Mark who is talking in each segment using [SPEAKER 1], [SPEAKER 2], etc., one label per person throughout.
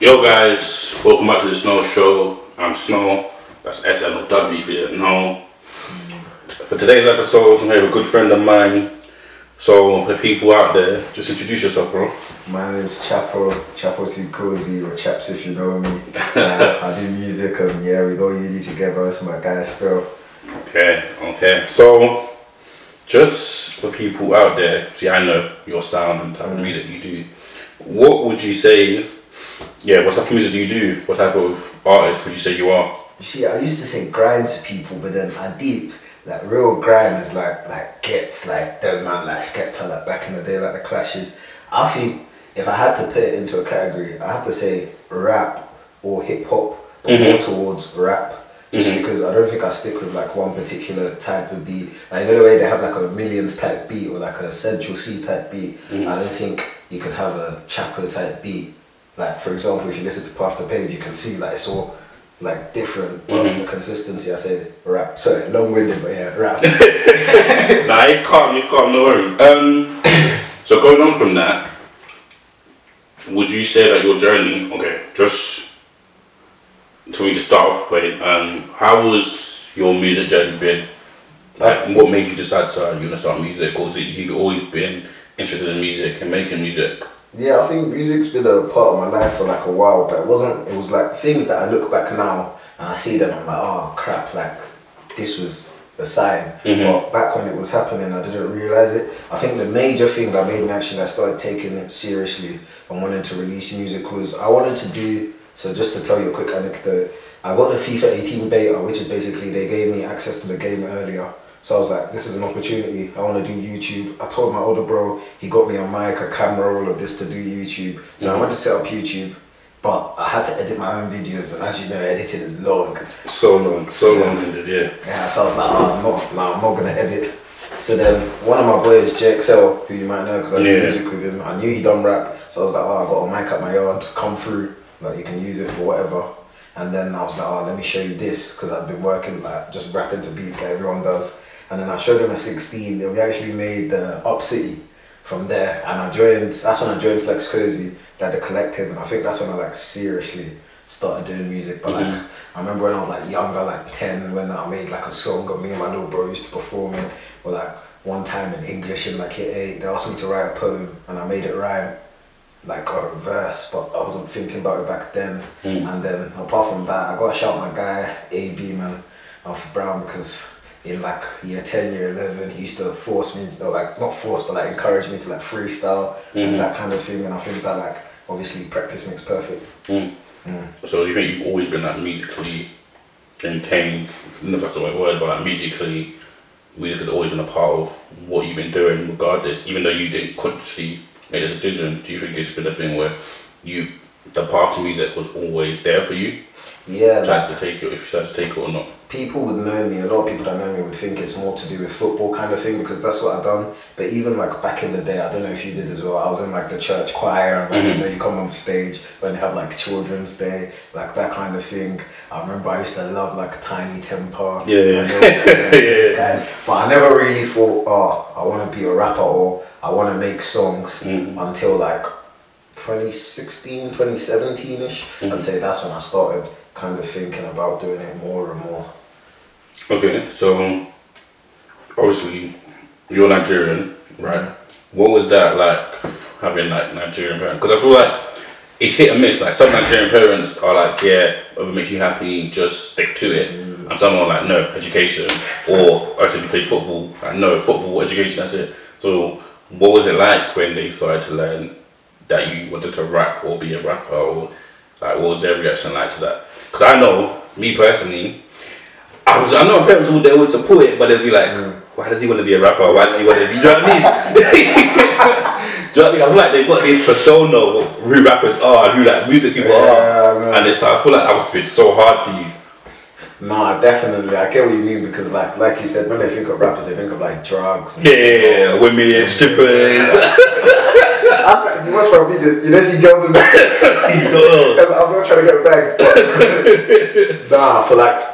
[SPEAKER 1] Yo guys, welcome back to the Snow Show. I'm Snow. That's S N O W if you didn't know. For today's episode, I'm here with a good friend of mine. So the people out there, just introduce yourself, bro.
[SPEAKER 2] My name is Chapo, Chvpo Cosy, or Chaps if you know me. Uh, I do music and yeah, we go uni together. That's my guy still.
[SPEAKER 1] Okay, okay. So just for people out there, see, I know your sound and type of music you do. What would you say? Yeah, what type of music do you do? What type of artist would you say you are?
[SPEAKER 2] You see, I used to say grime to people, but then I deep like real grime is like like gets like dead man like Skepta like back in the day like the clashes. I think if I had to put it into a category, I have to say rap or hip hop, but
[SPEAKER 1] Mhm.
[SPEAKER 2] more towards rap. Just
[SPEAKER 1] Mhm.
[SPEAKER 2] because I don't think I stick with like one particular type of beat. Like you know the way they have like a millions type beat or like a Central Cee type beat.
[SPEAKER 1] Mhm.
[SPEAKER 2] I don't think you could have a Chvpo type beat. Like for example, if you listen to Path to Pave, you can see like it's all like different. But
[SPEAKER 1] Mhm.
[SPEAKER 2] the consistency, I say rap. Sorry, long winded, but yeah, rap.
[SPEAKER 1] nah, it's calm, it's calm, no worries. Um, so going on from that, would you say that your journey, okay, just to me to start off with, um, how was your music journey been? Like, what made you decide to you know start music, or did you always been interested in music and making music?
[SPEAKER 2] Yeah, I think music's been a part of my life for like a while, but it wasn't. It was like things that I look back now and I see them. I'm like, oh crap! Like this was a sign.
[SPEAKER 1] Mhm.
[SPEAKER 2] But back when it was happening, I didn't realize it. I think the major thing that made me actually I started taking it seriously and wanting to release music was I wanted to do. So just to tell you a quick anecdote, I got the FIFA 18 beta, which is basically they gave me access to the game earlier. So I was like, this is an opportunity. I want to do YouTube. I told my older bro, he got me a mic, a camera, all of this to do YouTube. So I went to set up YouTube, but I had to edit my own videos, and as you know, editing is long.
[SPEAKER 1] So long, so long ended, yeah.
[SPEAKER 2] Yeah, so I was like, oh, I'm not, no, I'm not gonna edit. So then one of my boys, JXL, who you might know because I do
[SPEAKER 1] Yeah.
[SPEAKER 2] music with him, I knew he done rap, so I was like, oh, I got a mic at my yard, come through, like you can use it for whatever. And then I was like, oh, let me show you this because I've been working like just rapping to beats like everyone does. And then I showed them a 16, and we actually made the Up City from there. And I joined, that's when I joined Flex Cosy, like the collective, and I think that's when I like seriously started doing music. But like, I remember when I was like younger, like 10, when I made like a song, and me and my little bro used to perform it. Or like one time in English in like year eight, they asked me to write a poem, and I made it rhyme like a verse, but I wasn't thinking about it back then.
[SPEAKER 1] Mm.
[SPEAKER 2] And then apart from that, I gotta shout my guy AB man off Brown because in like year ten, year eleven, he used to force me, or like not force, but like encourage me to like freestyle
[SPEAKER 1] Mhm.
[SPEAKER 2] and that kind of thing. And I think that like obviously practice makes perfect.
[SPEAKER 1] Mm.
[SPEAKER 2] Mm.
[SPEAKER 1] So you think you've always been like musically contained, I don't know if that's the right word, but like musically, music has always been a part of what you've been doing regardless, even though you didn't consciously make a decision, do you think it's been a thing where you, the path to music was always there for you?
[SPEAKER 2] Yeah, like,
[SPEAKER 1] Tried to take it, if you tried to take it or not?
[SPEAKER 2] People would know me, a lot of people that know me would think it's more to do with football kind of thing because that's what I've done. But even like back in the day, I don't know if you did as well, I was in like the church choir and like,
[SPEAKER 1] Mhm.
[SPEAKER 2] you know, you come on stage when they have like Children's Day, like that kind of thing. I remember I used to love like Tinie Tempah.
[SPEAKER 1] Yeah, yeah. Yeah.
[SPEAKER 2] guys. But I never really thought, oh, I want to be a rapper or I want to make songs
[SPEAKER 1] Mhm.
[SPEAKER 2] until like 2016, 2017 ish.
[SPEAKER 1] Mhm.
[SPEAKER 2] I'd say that's when I started kind of thinking about doing it more and more.
[SPEAKER 1] Okay, so obviously you're Nigerian, right? What was that like having like Nigerian parents? Because I feel like it's hit and miss. Like some Nigerian parents are like, yeah, whatever makes you happy, just stick to it. Mm. And some are like, no, education. Or actually, you played football. Like, no, football, education, that's it. So what was it like when they started to learn that you wanted to rap or be a rapper? Or like, what was their reaction like to that? Because I know, me personally, I was, I know my parents would they would support it, but they'd be like, mm. why does he want to be a rapper? Why does he want to be? Do you know what I mean? Do you know what I mean? I feel like they've got this persona of who rappers are, and who like music people
[SPEAKER 2] Yeah,
[SPEAKER 1] are, and it's like, I feel like that must have been so hard for you.
[SPEAKER 2] Nah, definitely. I get what you mean because, like, like you said, when they think of rappers, they think of like drugs.
[SPEAKER 1] Yeah, women, strippers.
[SPEAKER 2] That's like you watch my videos. You don't see girls in. Because I'm not trying to get bagged. But nah, for like,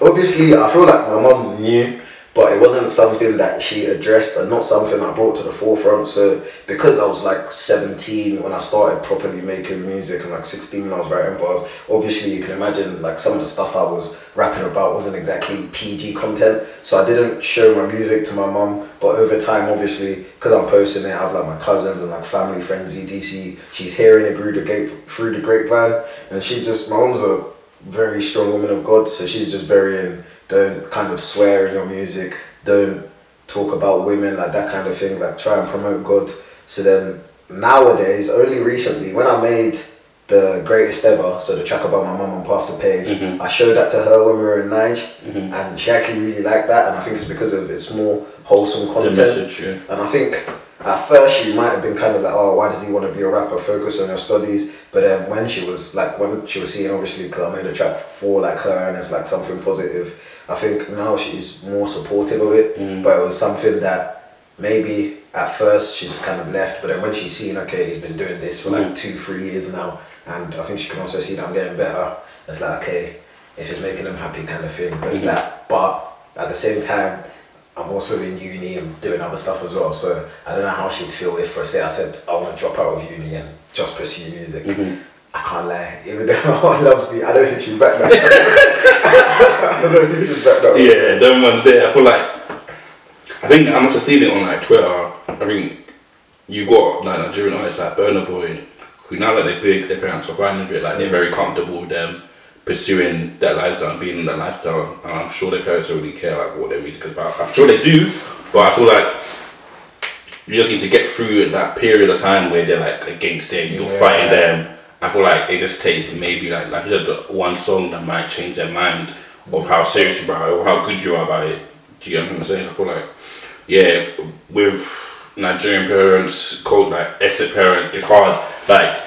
[SPEAKER 2] obviously, I feel like my mom knew, but it wasn't something that she addressed and not something I brought to the forefront. So because I was like 17 when I started properly making music and like 16 when I was writing bars, obviously you can imagine like some of the stuff I was rapping about wasn't exactly PG content. So I didn't show my music to my mum, but over time obviously because I'm posting it, I have like my cousins and like family friends, EDC, she's hearing it through the gate through the grapevine and she's just my mum's a very strong woman of God, so she's just very in don't kind of swear in your music, don't talk about women, like that kind of thing, like try and promote God. So then nowadays, only recently, when I made the greatest ever, so the track about my mum on Path to Pave,
[SPEAKER 1] Mhm.
[SPEAKER 2] I showed that to her when we were in Nige,
[SPEAKER 1] Mhm.
[SPEAKER 2] and she actually really liked that, and I think it's because of its more wholesome content.
[SPEAKER 1] message, yeah.
[SPEAKER 2] And I think at first she might have been kind of like, oh, why does he want to be a rapper? Focus on her studies. But then when she was like, when she was seeing obviously, because I made a track for like her and it's like something positive. I think now she's more supportive of it.
[SPEAKER 1] Mm.
[SPEAKER 2] But it was something that maybe at first she just kind of left. But then when she's seen, okay, he's been doing this for like
[SPEAKER 1] Mm.
[SPEAKER 2] two, three years now, and I think she can also see that I'm getting better. It's like, okay, if it's making them happy, kind of thing. It's
[SPEAKER 1] Mhm.
[SPEAKER 2] that. But at the same time, I'm also in uni and doing other stuff as well. So I don't know how she'd feel if, for say, I said I want to drop out of uni and just pursue music.
[SPEAKER 1] Mhm.
[SPEAKER 2] I can't lie. Even though my mom loves me, I don't think she'd back. I don't think she'd back that.
[SPEAKER 1] Yeah, them ones there. I feel like I think I must have seen it on like Twitter. I think you got like Nigerian artists like Burna Boy, who now that they're big, their parents are fine with it. Like they're very comfortable with them pursuing that lifestyle and being in that lifestyle. And I'm sure their parents don't really care like what their music is about. I'm sure they do, but I feel like you just need to get through that period of time where they're like against it, you're
[SPEAKER 2] Yeah.
[SPEAKER 1] fighting them. I feel like it just takes maybe like like you said, one song that might change their mind of how serious you are about it or how good you are about it. Do you get what I'm saying? I feel like yeah, with Nigerian parents, called like ethnic parents, it's hard. Like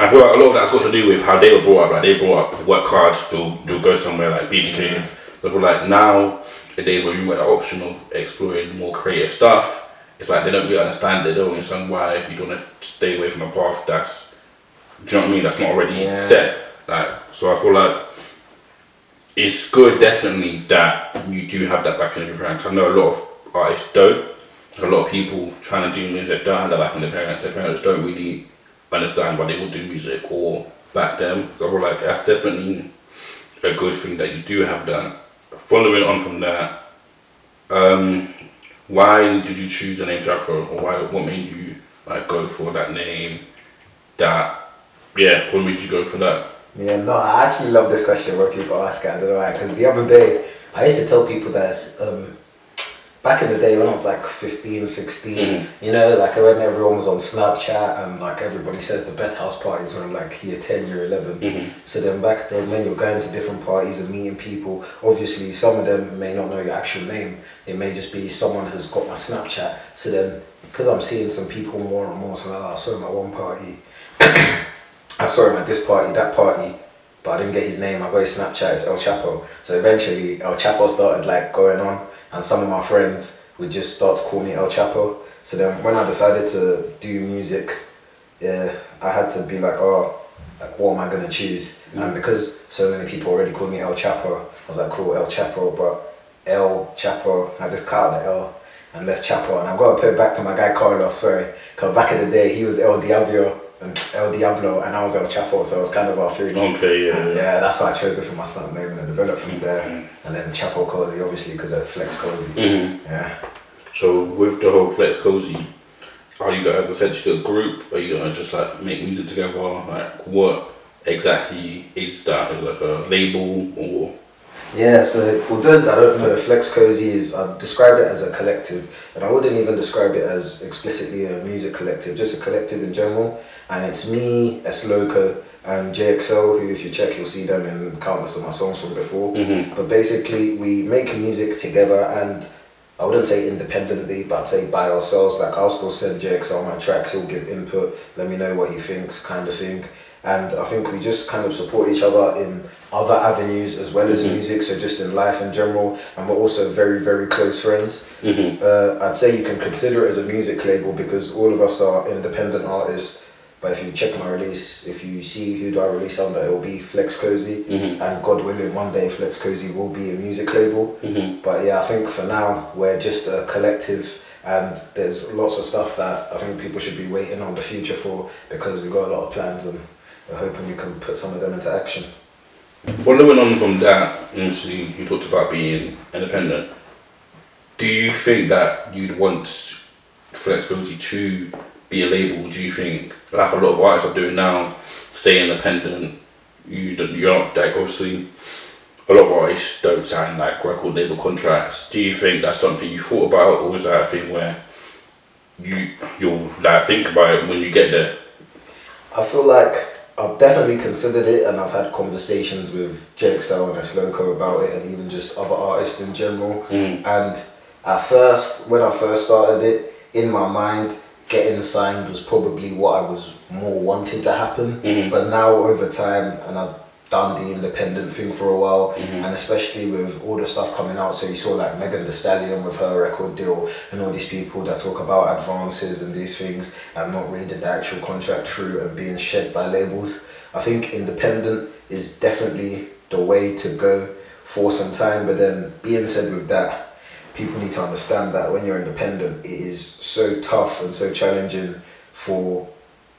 [SPEAKER 1] I feel like a lot of that's got to do with how they were brought up. Like they brought up work hard, they'll they'll go somewhere like be educated. So I feel like now the days where you were optional, exploring more creative stuff, it's like they don't really understand. They don't understand why you don't want to stay away from a path that's do you know what I mean? That's not already
[SPEAKER 2] Yeah.
[SPEAKER 1] set. Like so, I feel like it's good definitely that you do have that back in your parents. I know a lot of artists don't. A lot of people trying to do music don't have that back in their parents. Their parents don't really understand why they would do music or back them. I feel like that's definitely a good thing that you do have that. Following on from that, um, why did you choose the name Chvpo, or why? What made you like go for that name? That yeah, what made you go for that?
[SPEAKER 2] Yeah, no, I actually love this question where people ask it. I don't know why. Because the other day, I used to tell people that um, back in the day when I was like 15, 16,
[SPEAKER 1] Mhm.
[SPEAKER 2] you know, like when everyone was on Snapchat and like everybody says the best house parties when like year 10, year 11.
[SPEAKER 1] Mhm.
[SPEAKER 2] So then back then, when you're going to different parties and meeting people, obviously some of them may not know your actual name. It may just be someone who's got my Snapchat. So then, because I'm seeing some people more and more, so like, I saw him at one party. I saw him at this party, that party, but I didn't get his name. I got his Snapchat, it's El Chapo. So eventually, El Chapo started like going on, and some of my friends would just start to call me El Chapo. So then, when I decided to do music, yeah, I had to be like, oh, like what am I gonna choose? And mm. because so many people already called me El Chapo, I was like, cool, El Chapo, but El Chapo, I just cut out the L and left Chapo, and I've got to put it back to my guy Carlos. Sorry, because back in the day he was El Diablo and El Diablo, and I was El Chapo, so it was kind of our thing.
[SPEAKER 1] Okay, yeah.
[SPEAKER 2] And yeah, that's why I chose it for my son name and developed from there.
[SPEAKER 1] Mhm.
[SPEAKER 2] And then Chvpo Cosy, obviously, because of Flex Cosy.
[SPEAKER 1] Mhm.
[SPEAKER 2] Yeah.
[SPEAKER 1] So with the whole Flex Cosy, are you guys essentially a group? Are you gonna just like make music together? Like what exactly is that? Is it like a label or?
[SPEAKER 2] Yeah, so for those that don't know, Flex Cosy is, I've described it as a collective, and I wouldn't even describe it as explicitly a music collective, just a collective in general. And it's me, Esloka, and JXL, who, if you check, you'll see them in countless of my songs from before.
[SPEAKER 1] Mhm.
[SPEAKER 2] But basically, we make music together, and I wouldn't say independently, but I'd say by ourselves. Like, I'll still send JXL my tracks, he'll give input, let me know what he thinks, kind of thing. And I think we just kind of support each other in other avenues as well as
[SPEAKER 1] Mhm.
[SPEAKER 2] music, so just in life in general. And we're also very, very close friends.
[SPEAKER 1] Mhm.
[SPEAKER 2] Uh, I'd say you can consider it as a music label because all of us are independent artists But if you check my release, if you see who do I release under, it will be Flex Cosy.
[SPEAKER 1] Mhm.
[SPEAKER 2] And God willing, one day Flex Cosy will be a music label.
[SPEAKER 1] Mhm.
[SPEAKER 2] But yeah, I think for now we're just a collective, and there's lots of stuff that I think people should be waiting on the future for because we've got a lot of plans and we're hoping we can put some of them into action.
[SPEAKER 1] Following on from that, obviously you talked about being independent. Do you think that you'd want flexibility to be a label? Do you think, like a lot of artists are doing now, stay independent? You don't, you're not like obviously. A lot of artists don't sign like record label contracts. Do you think that's something you thought about, or was that a thing where you you'll like think about it when you get there?
[SPEAKER 2] I feel like I've definitely considered it and I've had conversations with JXL and Esloco about it and even just other artists in general.
[SPEAKER 1] Mm.
[SPEAKER 2] And at first, when I first started it, in my mind, getting signed was probably what I was more wanting to happen.
[SPEAKER 1] Mhm.
[SPEAKER 2] But now, over time, and I've done the independent thing for a while,
[SPEAKER 1] Mhm.
[SPEAKER 2] and especially with all the stuff coming out. So you saw like Megan Thee Stallion with her record deal, and all these people that talk about advances and these things, and not reading the actual contract through and being shed by labels. I think independent is definitely the way to go for some time. But then, being said with that, people need to understand that when you're independent, it is so tough and so challenging for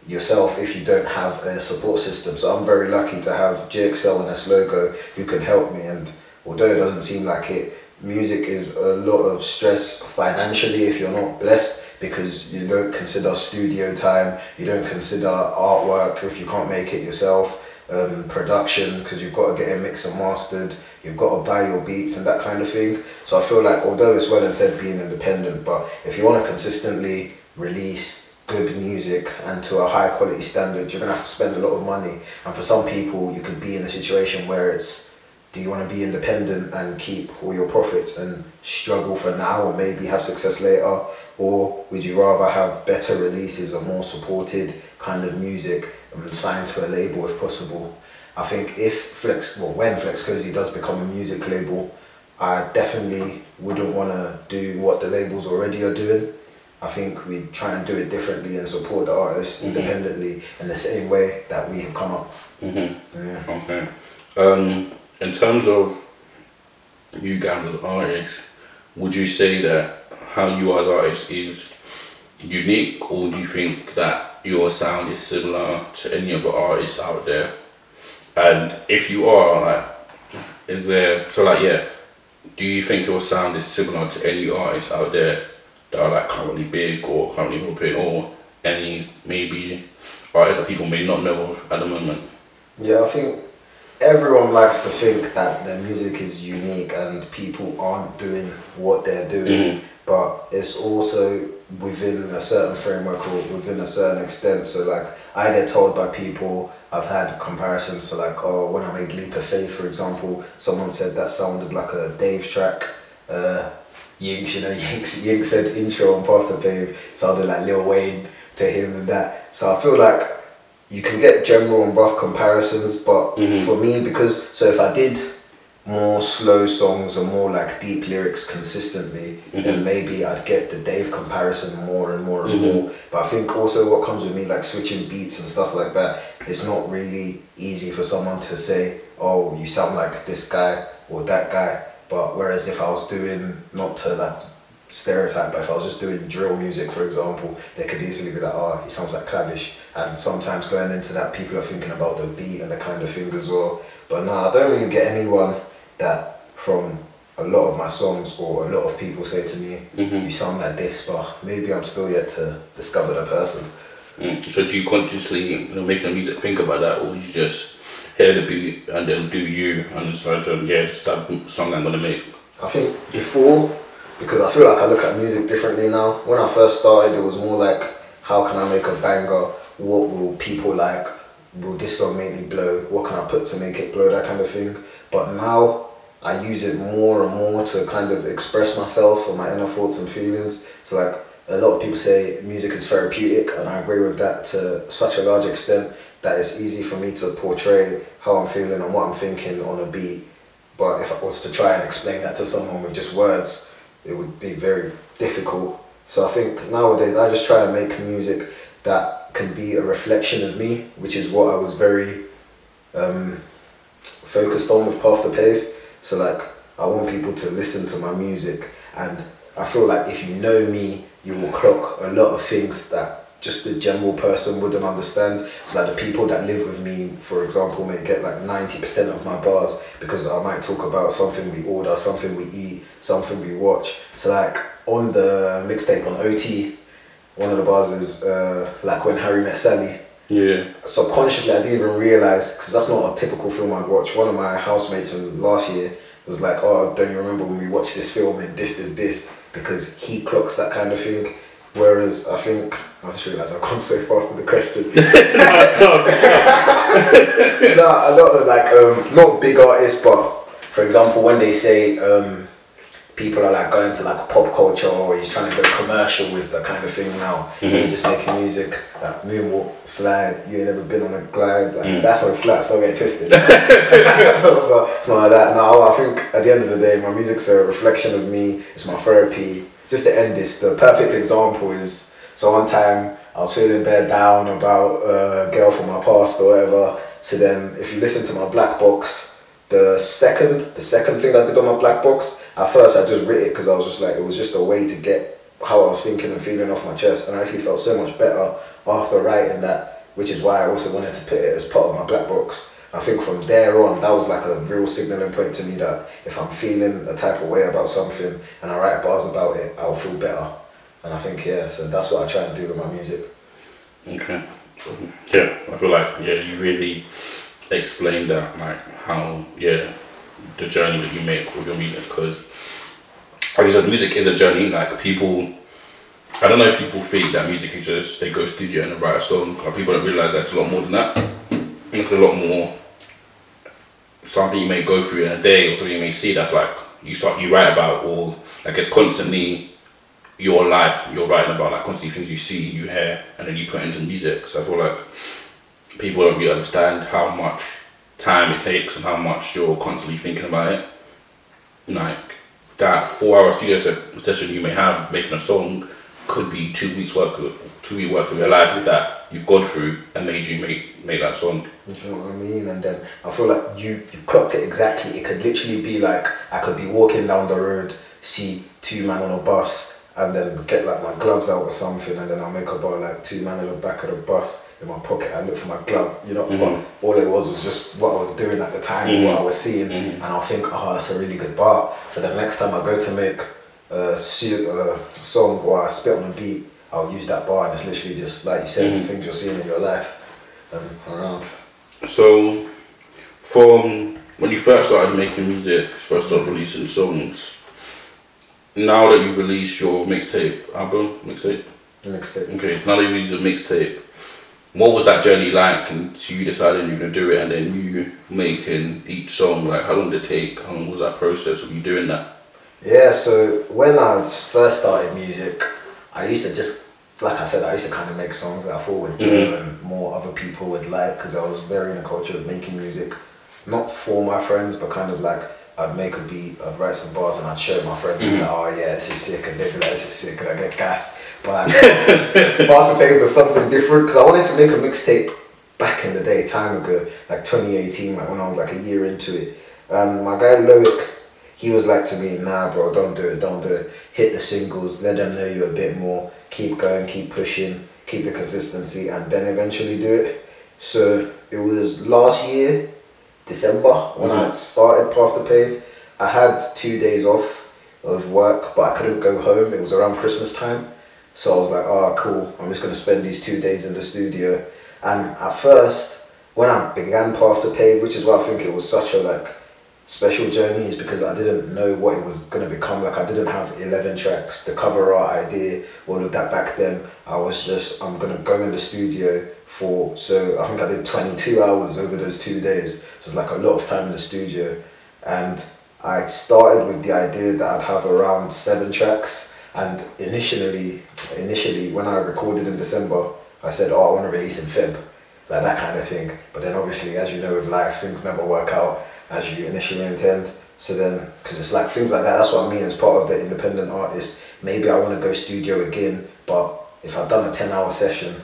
[SPEAKER 2] yourself if you don't have a support system. So I'm very lucky to have JXL and S Logo who can help me. And although it doesn't seem like it, music is a lot of stress financially if you're not blessed because you don't consider studio time, you don't consider artwork if you can't make it yourself, um, production because you've got to get it mixed and mastered, you've got to buy your beats and that kind of thing. So I feel like although it's well and said being independent, but if you want to consistently release good music and to a high quality standard, you're gonna have to spend a lot of money. And for some people, you could be in a situation where it's do you want to be independent and keep all your profits and struggle for now and maybe have success later? Or would you rather have better releases or more supported kind of music and sign to a label if possible? I think if Flex, well, when Flex Cosy does become a music label, I definitely wouldn't want to do what the labels already are doing. I think we try and do it differently and support the artists
[SPEAKER 1] Mhm.
[SPEAKER 2] independently in the same way that we have come up.
[SPEAKER 1] Mm-hmm.
[SPEAKER 2] Yeah.
[SPEAKER 1] Okay. Um, in terms of you guys as artists, would you say that how you as artists is unique, or do you think that your sound is similar to any other artists out there? And if you are, like, is there so like yeah, do you think your sound is similar to any artists out there that are like currently big or currently popping, or any maybe artists that people may not know of at the moment?
[SPEAKER 2] Yeah, I think everyone likes to think that their music is unique and people aren't doing what they're doing,
[SPEAKER 1] Mhm.
[SPEAKER 2] but it's also within a certain framework or within a certain extent. So, like, I get told by people, I've had comparisons to, like, oh, when I made Leap of Faith, for example, someone said that sounded like a Dave track. Uh, Yinks, you know, Yinks, Yinks said intro on Path to Pave sounded like Lil Wayne to him and that. So I feel like you can get general and rough comparisons, but
[SPEAKER 1] Mhm.
[SPEAKER 2] for me, because so if I did more slow songs or more like deep lyrics consistently, then
[SPEAKER 1] Mhm.
[SPEAKER 2] maybe I'd get the Dave comparison more and more and
[SPEAKER 1] Mhm.
[SPEAKER 2] more. But I think also what comes with me, like switching beats and stuff like that, it's not really easy for someone to say, oh, you sound like this guy or that guy. But whereas if I was doing, not to like stereotype, but if I was just doing drill music, for example, they could easily be like, oh, he sounds like Clavish. And sometimes going into that, people are thinking about the beat and the kind of thing as well. But no, I don't really get anyone that from a lot of my songs or a lot of people say to me,
[SPEAKER 1] Mhm.
[SPEAKER 2] you sound like this, but maybe I'm still yet to discover the person.
[SPEAKER 1] Mm. So do you consciously, you know, make the music think about that, or you just hear the beat and then do you and decide to yeah, this song I'm gonna make?
[SPEAKER 2] I think before, because I feel like I look at music differently now. When I first started, it was more like, how can I make a banger? What will people like? Will this song make me blow? What can I put to make it blow? That kind of thing. But now I use it more and more to kind of express myself and my inner thoughts and feelings. So like a lot of people say music is therapeutic, and I agree with that to such a large extent that it's easy for me to portray how I'm feeling and what I'm thinking on a beat but if I was to try and explain that to someone with just words, it would be very difficult. So I think nowadays I just try and make music that can be a reflection of me, which is what I was very um, focused on with Path to Pave. So like I want people to listen to my music and I feel like if you know me, you will clock a lot of things that just the general person wouldn't understand. So like the people that live with me, for example, may get like 90% of my bars because I might talk about something we order, something we eat, something we watch. So like on the mixtape on OT, one of the bars is uh, like when Harry met Sally.
[SPEAKER 1] Yeah.
[SPEAKER 2] Subconsciously, I didn't even realize because that's not a typical film I'd watch. One of my housemates from last year was like, "Oh, don't you remember when we watched this film and this, this, this?" Because he clocks that kind of thing. Whereas I think I just realised I've gone so far from the question. no, a lot of like um, not big artists, but for example, when they say um, people are like going to like pop culture or he's trying to go commercial is the kind of thing now.
[SPEAKER 1] Mhm.
[SPEAKER 2] You're just making music, like moonwalk, slide. You ain't never been on a glide. Like
[SPEAKER 1] Mm.
[SPEAKER 2] that's on slaps. Don't get twisted. but it's not like that. No, I think at the end of the day, my music's a reflection of me. It's my therapy. Just to end this, the perfect example is so one time I was feeling bad down about a girl from my past or whatever. So then, if you listen to my black box, the second the second thing I did on my black box, at first I just writ it because I was just like it was just a way to get how I was thinking and feeling off my chest, and I actually felt so much better after writing that, which is why I also wanted to put it as part of my black box. I think from there on, that was like a real signaling point to me that if I'm feeling a type of way about something and I write bars about it, I'll feel better. And I think yeah, so that's what I try and do with my music.
[SPEAKER 1] Okay. Yeah, I feel like yeah, you really explained that like how yeah the journey that you make with your music because like you said, music is a journey. Like people, I don't know if people think that music is just they go studio and write a song. But people don't realize that's a lot more than that. It's a lot more something you may go through in a day or something you may see that's like you start you write about or I guess constantly your life you're writing about like constantly things you see you hear and then you put into music so I feel like people don't really understand how much time it takes and how much you're constantly thinking about it like that four hour studio session you may have making a song could be two weeks work two week work of your life that you've gone through and made you make make that song
[SPEAKER 2] You know what I mean? And then I feel like you you clocked it exactly. It could literally be like I could be walking down the road, see two men on a bus, and then get like my gloves out or something, and then I'll make a bar like two man in the back of the bus in my pocket. I look for my glove, you know.
[SPEAKER 1] Mhm.
[SPEAKER 2] But all it was was just what I was doing at the time,
[SPEAKER 1] Mhm.
[SPEAKER 2] what I was seeing,
[SPEAKER 1] Mhm.
[SPEAKER 2] and I'll think, oh, that's a really good bar. So the next time I go to make a, song or I spit on a beat, I'll use that bar, and it's literally just like you said,
[SPEAKER 1] Mhm.
[SPEAKER 2] things you're seeing in your life um, around.
[SPEAKER 1] So, from when you first started making music, first started releasing songs, now that you've released your mixtape album, mixtape,
[SPEAKER 2] Mixtape.
[SPEAKER 1] okay, so now that you've released a mixtape, what was that journey like into you deciding you're gonna do it and then you making each song? Like, how long did it take? How long was that process of you doing that?
[SPEAKER 2] Yeah, so when I first started music, I used to just, like I said, I used to kind of make songs that I thought would do
[SPEAKER 1] Mhm.
[SPEAKER 2] and more other people would like because I was very in a culture of making music, not for my friends, but kind of like I'd make a beat, I'd write some bars, and I'd show my friends, and be
[SPEAKER 1] Mhm.
[SPEAKER 2] like, oh yeah, this is sick, and they'd be like, this is sick, and I get gas. But like, Path to Pave was something different because I wanted to make a mixtape back in the day, time ago, like 2018, like when I was like a year into it. And my guy Loic, he was like to me, nah, bro, don't do it, don't do it. Hit the singles, let them know you a bit more, keep going, keep pushing, keep the consistency, and then eventually do it. So it was last year, December, when I
[SPEAKER 1] Mhm.
[SPEAKER 2] started Path to Pave. I had two days off of work, but I couldn't go home. It was around Christmas time. So I was like, oh, cool, I'm just going to spend these two days in the studio. And at first, when I began Path to Pave, which is why I think it was such a like special journey, is because I didn't know what it was going to become. Like I didn't have 11 tracks, the cover art idea, all of that back then. I was just, I'm going to go in the studio for, so I think I did 22 hours over those two days. So it's like a lot of time in the studio. And I started with the idea that I'd have around seven tracks. And initially, initially when I recorded in December, I said, "Oh, I want to release in Feb," like that kind of thing. But then, obviously, as you know, with life, things never work out as you initially intend. So then, because it's like things like that. That's what I mean as part of the independent artist. Maybe I want to go studio again, but if I've done a ten-hour session,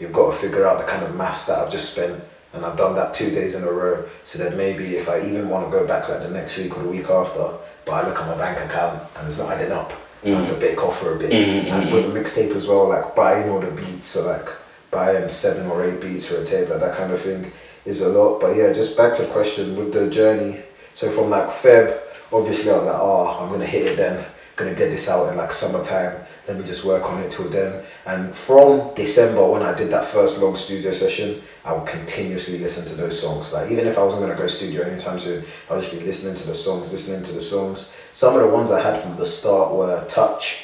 [SPEAKER 2] you've got to figure out the kind of maths that I've just spent. And I've done that two days in a row. So that maybe if I even want to go back like the next week or the week after, but I look at my bank account and it's not adding up. I have to bake off for a bit.
[SPEAKER 1] Mm,
[SPEAKER 2] and
[SPEAKER 1] mm,
[SPEAKER 2] with a mixtape as well, like buying all the beats, so like buying seven or eight beats for a tape, like that kind of thing is a lot. But yeah, just back to the question with the journey. So from like Feb, obviously I was like, oh, I'm gonna hit it then, gonna get this out in like summertime. Let me just work on it till then. And from December, when I did that first long studio session, I would continuously listen to those songs. Like even if I wasn't gonna go studio anytime soon, I would just be listening to the songs, listening to the songs. Some of the ones I had from the start were Touch.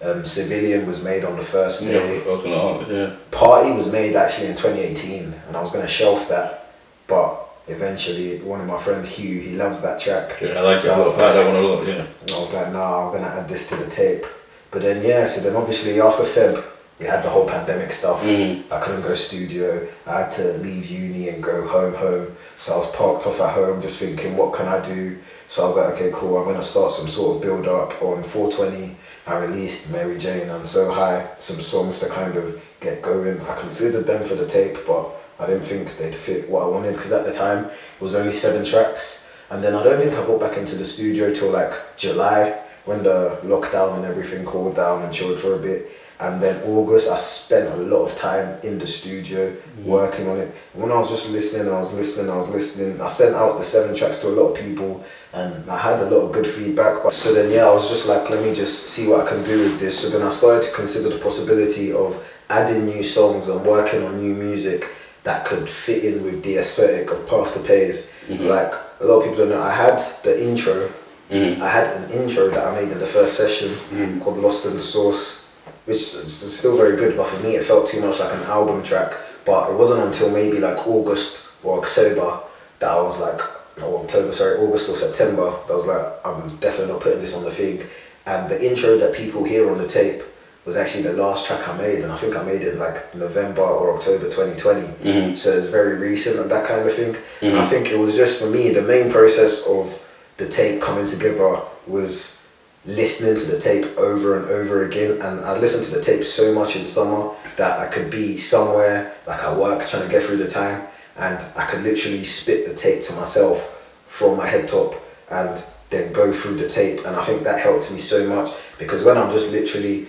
[SPEAKER 2] Um, Civilian was made on the first
[SPEAKER 1] Yeah,
[SPEAKER 2] day.
[SPEAKER 1] I was gonna ask. Yeah.
[SPEAKER 2] Party was made actually in 2018, and I was gonna shelf that, but eventually one of my friends, Hugh, he loves that track.
[SPEAKER 1] Yeah, I like
[SPEAKER 2] So
[SPEAKER 1] that.
[SPEAKER 2] I
[SPEAKER 1] I
[SPEAKER 2] was
[SPEAKER 1] like
[SPEAKER 2] like-
[SPEAKER 1] that one a lot. Yeah.
[SPEAKER 2] I was like, nah, I'm gonna add this to the tape. But then yeah, so then obviously after Feb, we had the whole pandemic stuff.
[SPEAKER 1] Mhm.
[SPEAKER 2] I couldn't go studio. I had to leave uni and go home home. So I was parked off at home just thinking, what can I do? So I was like, okay, cool, I'm gonna start some sort of build up on 420. I released Mary Jane and So High, some songs to kind of get going. I considered them for the tape, but I didn't think they'd fit what I wanted because at the time it was only seven tracks. And then I don't think I got back into the studio till like July when the lockdown and everything cooled down and chilled for a bit. And then August, I spent a lot of time in the studio mm. working on it. When I was just listening, I was listening, I was listening. I sent out the seven tracks to a lot of people, and I had a lot of good feedback. So then, yeah, I was just like, let me just see what I can do with this. So then I started to consider the possibility of adding new songs and working on new music that could fit in with the aesthetic of Path to Pave. Mm-hmm. Like a lot of people don't know, I had the intro
[SPEAKER 1] Mhm.
[SPEAKER 2] I had an intro that I made in the first session
[SPEAKER 1] Mm.
[SPEAKER 2] called Lost in the Source, which is still very good, but for me it felt too much like an album track. But it wasn't until maybe like August or October that I was like, no, October, sorry, August or September, that I was like, I'm definitely not putting this on the thing. And the intro that people hear on the tape was actually the last track I made, and I think I made it in like November or October 2020.
[SPEAKER 1] Mhm.
[SPEAKER 2] So it's very recent and that kind of thing. And I think it was just for me, the main process of the tape coming together was listening to the tape over and over again. And I listened to the tape so much in summer that I could be somewhere, like I work, trying to get through the time, and I could literally spit the tape to myself from my head top and then go through the tape. And I think that helped me so much because when I'm just literally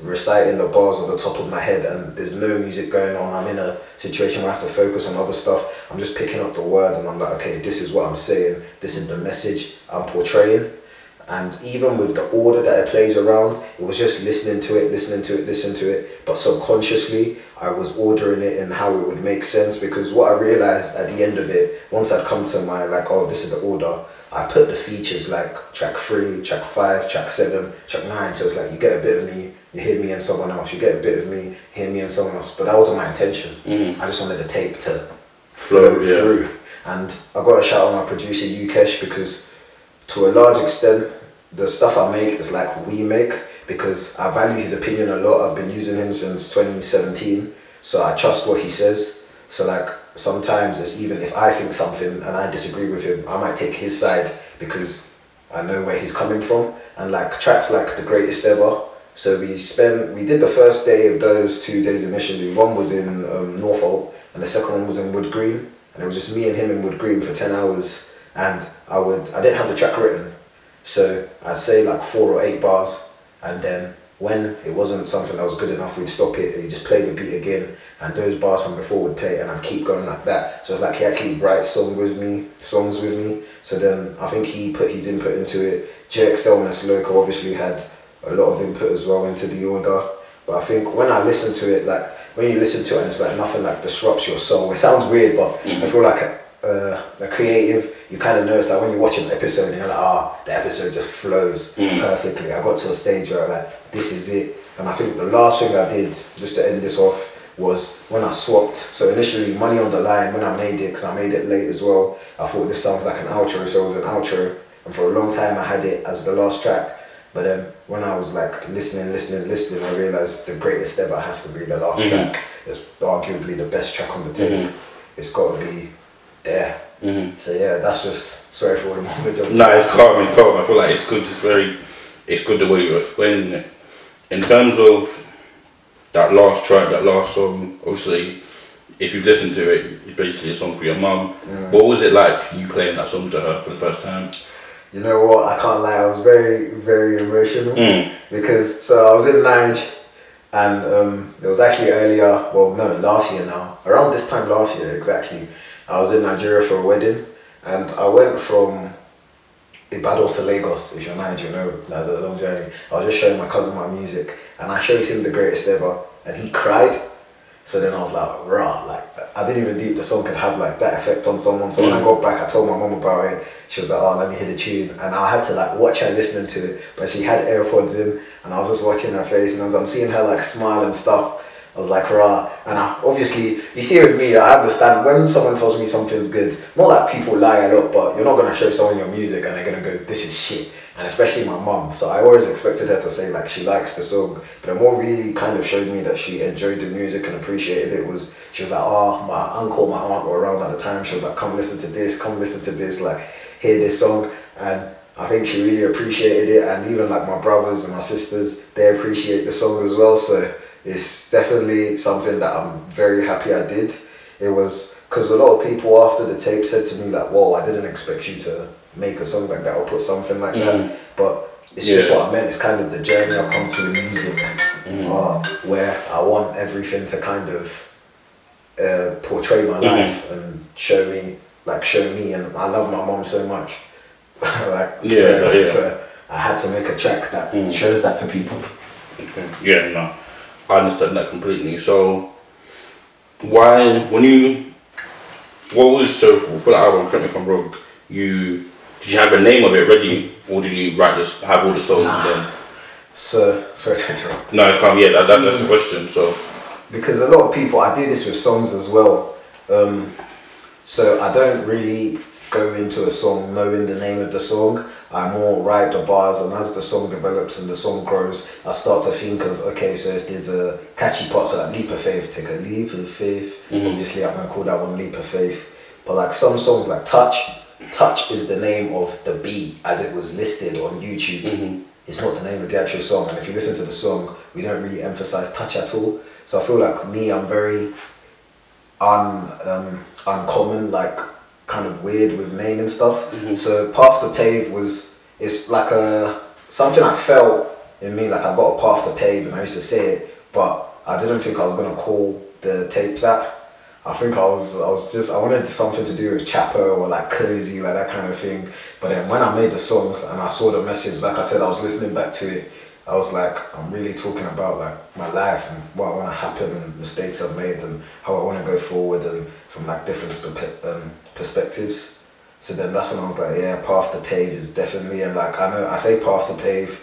[SPEAKER 2] reciting the bars on the top of my head and there's no music going on, I'm in a situation where I have to focus on other stuff. I'm just picking up the words and I'm like, okay, this is what I'm saying, this is the message I'm portraying. And even with the order that it plays around, it was just listening to it, listening to it, listening to it. But subconsciously, I was ordering it in how it would make sense because what I realized at the end of it, once I'd come to my like, oh, this is the order, I put the features like track three, track five, track seven, track nine. So it's like you get a bit of me, you hear me and someone else, you get a bit of me, hear me and someone else. But that wasn't my intention.
[SPEAKER 1] Mhm.
[SPEAKER 2] I just wanted the tape to
[SPEAKER 1] Flow,
[SPEAKER 2] flow
[SPEAKER 1] yeah.
[SPEAKER 2] through. And I got a shout out my producer Ukesh because to a large extent the stuff I make is like we make because I value his opinion a lot. I've been using him since 2017, so I trust what he says. So like sometimes it's even if I think something and I disagree with him, I might take his side because I know where he's coming from. And like tracks like the greatest ever. So we spent we did the first day of those two days of initially. One was in um, Norfolk and the second one was in Wood Green. And it was just me and him in Wood Green for ten hours. And I would I didn't have the track written, so I'd say like four or eight bars, and then when it wasn't something that was good enough, we'd stop it. and He'd just play the beat again, and those bars from before would play, and I'd keep going like that. So it's like he actually writes songs with me, songs with me. So then I think he put his input into it. JXL and Loco obviously had a lot of input as well into the order. But I think when I listen to it, like when you listen to it, and it's like nothing like disrupts your soul. It sounds weird, but I feel like a, uh, a creative, you kind of know it's like when you watch an episode and you're like, ah, the episode just flows
[SPEAKER 1] Mm.
[SPEAKER 2] perfectly. I got to a stage where I'm like, this is it. And I think the last thing I did, just to end this off, was when I swapped. So initially, Money on the Line, when I made it, because I made it late as well, I thought this sounds like an outro, so it was an outro. And for a long time, I had it as the last track. But then when I was like listening, listening, listening, I realized the greatest ever has to be the last
[SPEAKER 1] Mhm.
[SPEAKER 2] track. It's arguably the best track on the tape.
[SPEAKER 1] Mhm.
[SPEAKER 2] It's got to be there.
[SPEAKER 1] Mhm.
[SPEAKER 2] So yeah, that's just sorry for all the moment.
[SPEAKER 1] No, it's calm. It's calm. I feel like it's good. It's very, it's good the way you're explaining it. In terms of that last track, that last song, obviously, if you've listened to it, it's basically a song for your mum. What was it like you playing that song to her for the first time?
[SPEAKER 2] You know what? I can't lie. I was very, very emotional
[SPEAKER 1] Mm.
[SPEAKER 2] because so I was in Nige, and um, it was actually earlier. Well, no, last year now. Around this time last year, exactly. I was in Nigeria for a wedding, and I went from Ibadan to Lagos. If you're Nige, you know that's a long journey. I was just showing my cousin my music, and I showed him the greatest ever, and he cried. So then I was like, rah, like I didn't even think the song could have like that effect on someone. So when I got back, I told my mom about it. She was like, oh, let me hear the tune, and I had to like watch her listening to it. But she had AirPods in, and I was just watching her face, and as I'm seeing her like smile and stuff, I was like, rah. And I obviously, you see with me, I understand when someone tells me something's good. Not that people lie a lot, but you're not gonna show someone your music and they're gonna go, this is shit. And especially my mom. So I always expected her to say like she likes the song. But then what really kind of showed me that she enjoyed the music and appreciated it was she was like, oh, my uncle, my aunt were around at the time. She was like, come listen to this, come listen to this, like hear this song. And I think she really appreciated it. And even like my brothers and my sisters, they appreciate the song as well. So it's definitely something that I'm very happy I did. It was because a lot of people after the tape said to me like, "Whoa, I didn't expect you to make a song like that or put something like
[SPEAKER 1] Mm.
[SPEAKER 2] that." But it's just what I meant. It's kind of the journey I've come to in music, uh, where I want everything to kind of uh, portray my
[SPEAKER 1] Mhm.
[SPEAKER 2] life and show me, like show me. And I love my mom so much, like
[SPEAKER 1] Yeah,
[SPEAKER 2] so,
[SPEAKER 1] yeah.
[SPEAKER 2] so I had to make a track that
[SPEAKER 1] Mm.
[SPEAKER 2] shows that to people.
[SPEAKER 1] Okay. Yeah, no, I understand that completely. So, why when you what was so for the album? Correct me if I'm wrong. You did you have a name of it ready, or did you write this? Have all the songs
[SPEAKER 2] Nah.
[SPEAKER 1] then?
[SPEAKER 2] So sorry to interrupt.
[SPEAKER 1] No, it's kind of, yeah. That, that, that's the question. So,
[SPEAKER 2] because a lot of people I do this with songs as well. Um, so I don't really go into a song knowing the name of the song. I more write the bars, and as the song develops and the song grows, I start to think of okay, so if there's a catchy part, so like leap of faith, take a leap of faith.
[SPEAKER 1] Mhm.
[SPEAKER 2] Obviously, I'm gonna call that one leap of faith. But like some songs, like touch, touch is the name of the beat as it was listed on YouTube
[SPEAKER 1] mhm.
[SPEAKER 2] it's not the name of the actual song. And if you listen to the song, we don't really emphasize touch at all. So I feel like me, I'm very un um, uncommon, like kind of weird with name and stuff.
[SPEAKER 1] Mhm.
[SPEAKER 2] So path to pave was it's like a something I felt in me, like I got a path to pave, and I used to say it, but I didn't think I was gonna call the tape that. I think I was I was just I wanted something to do with chapper or like cozy like that kind of thing. But then when I made the songs and I saw the message, like I said, I was listening back to it. I was like, I'm really talking about like my life and what I want to happen and mistakes I've made and how I want to go forward and from like different um, perspectives. So then that's when I was like, yeah, path to pave is definitely and like I know I say path to pave.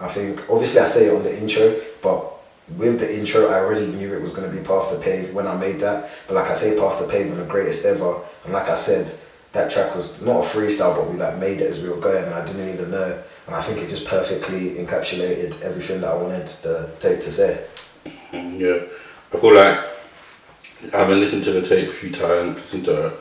[SPEAKER 2] I think obviously I say it on the intro, but with the intro, I already knew it was to be Path to Pave when I made that. But like I say, Path to Pave and the greatest ever. And like I said, that track was not a freestyle, but we like made it as we were going, and I didn't even know. And I think it just perfectly encapsulated everything that I wanted the tape to say.
[SPEAKER 1] Mm, Yeah, I feel like having listened to the tape a few times, listened to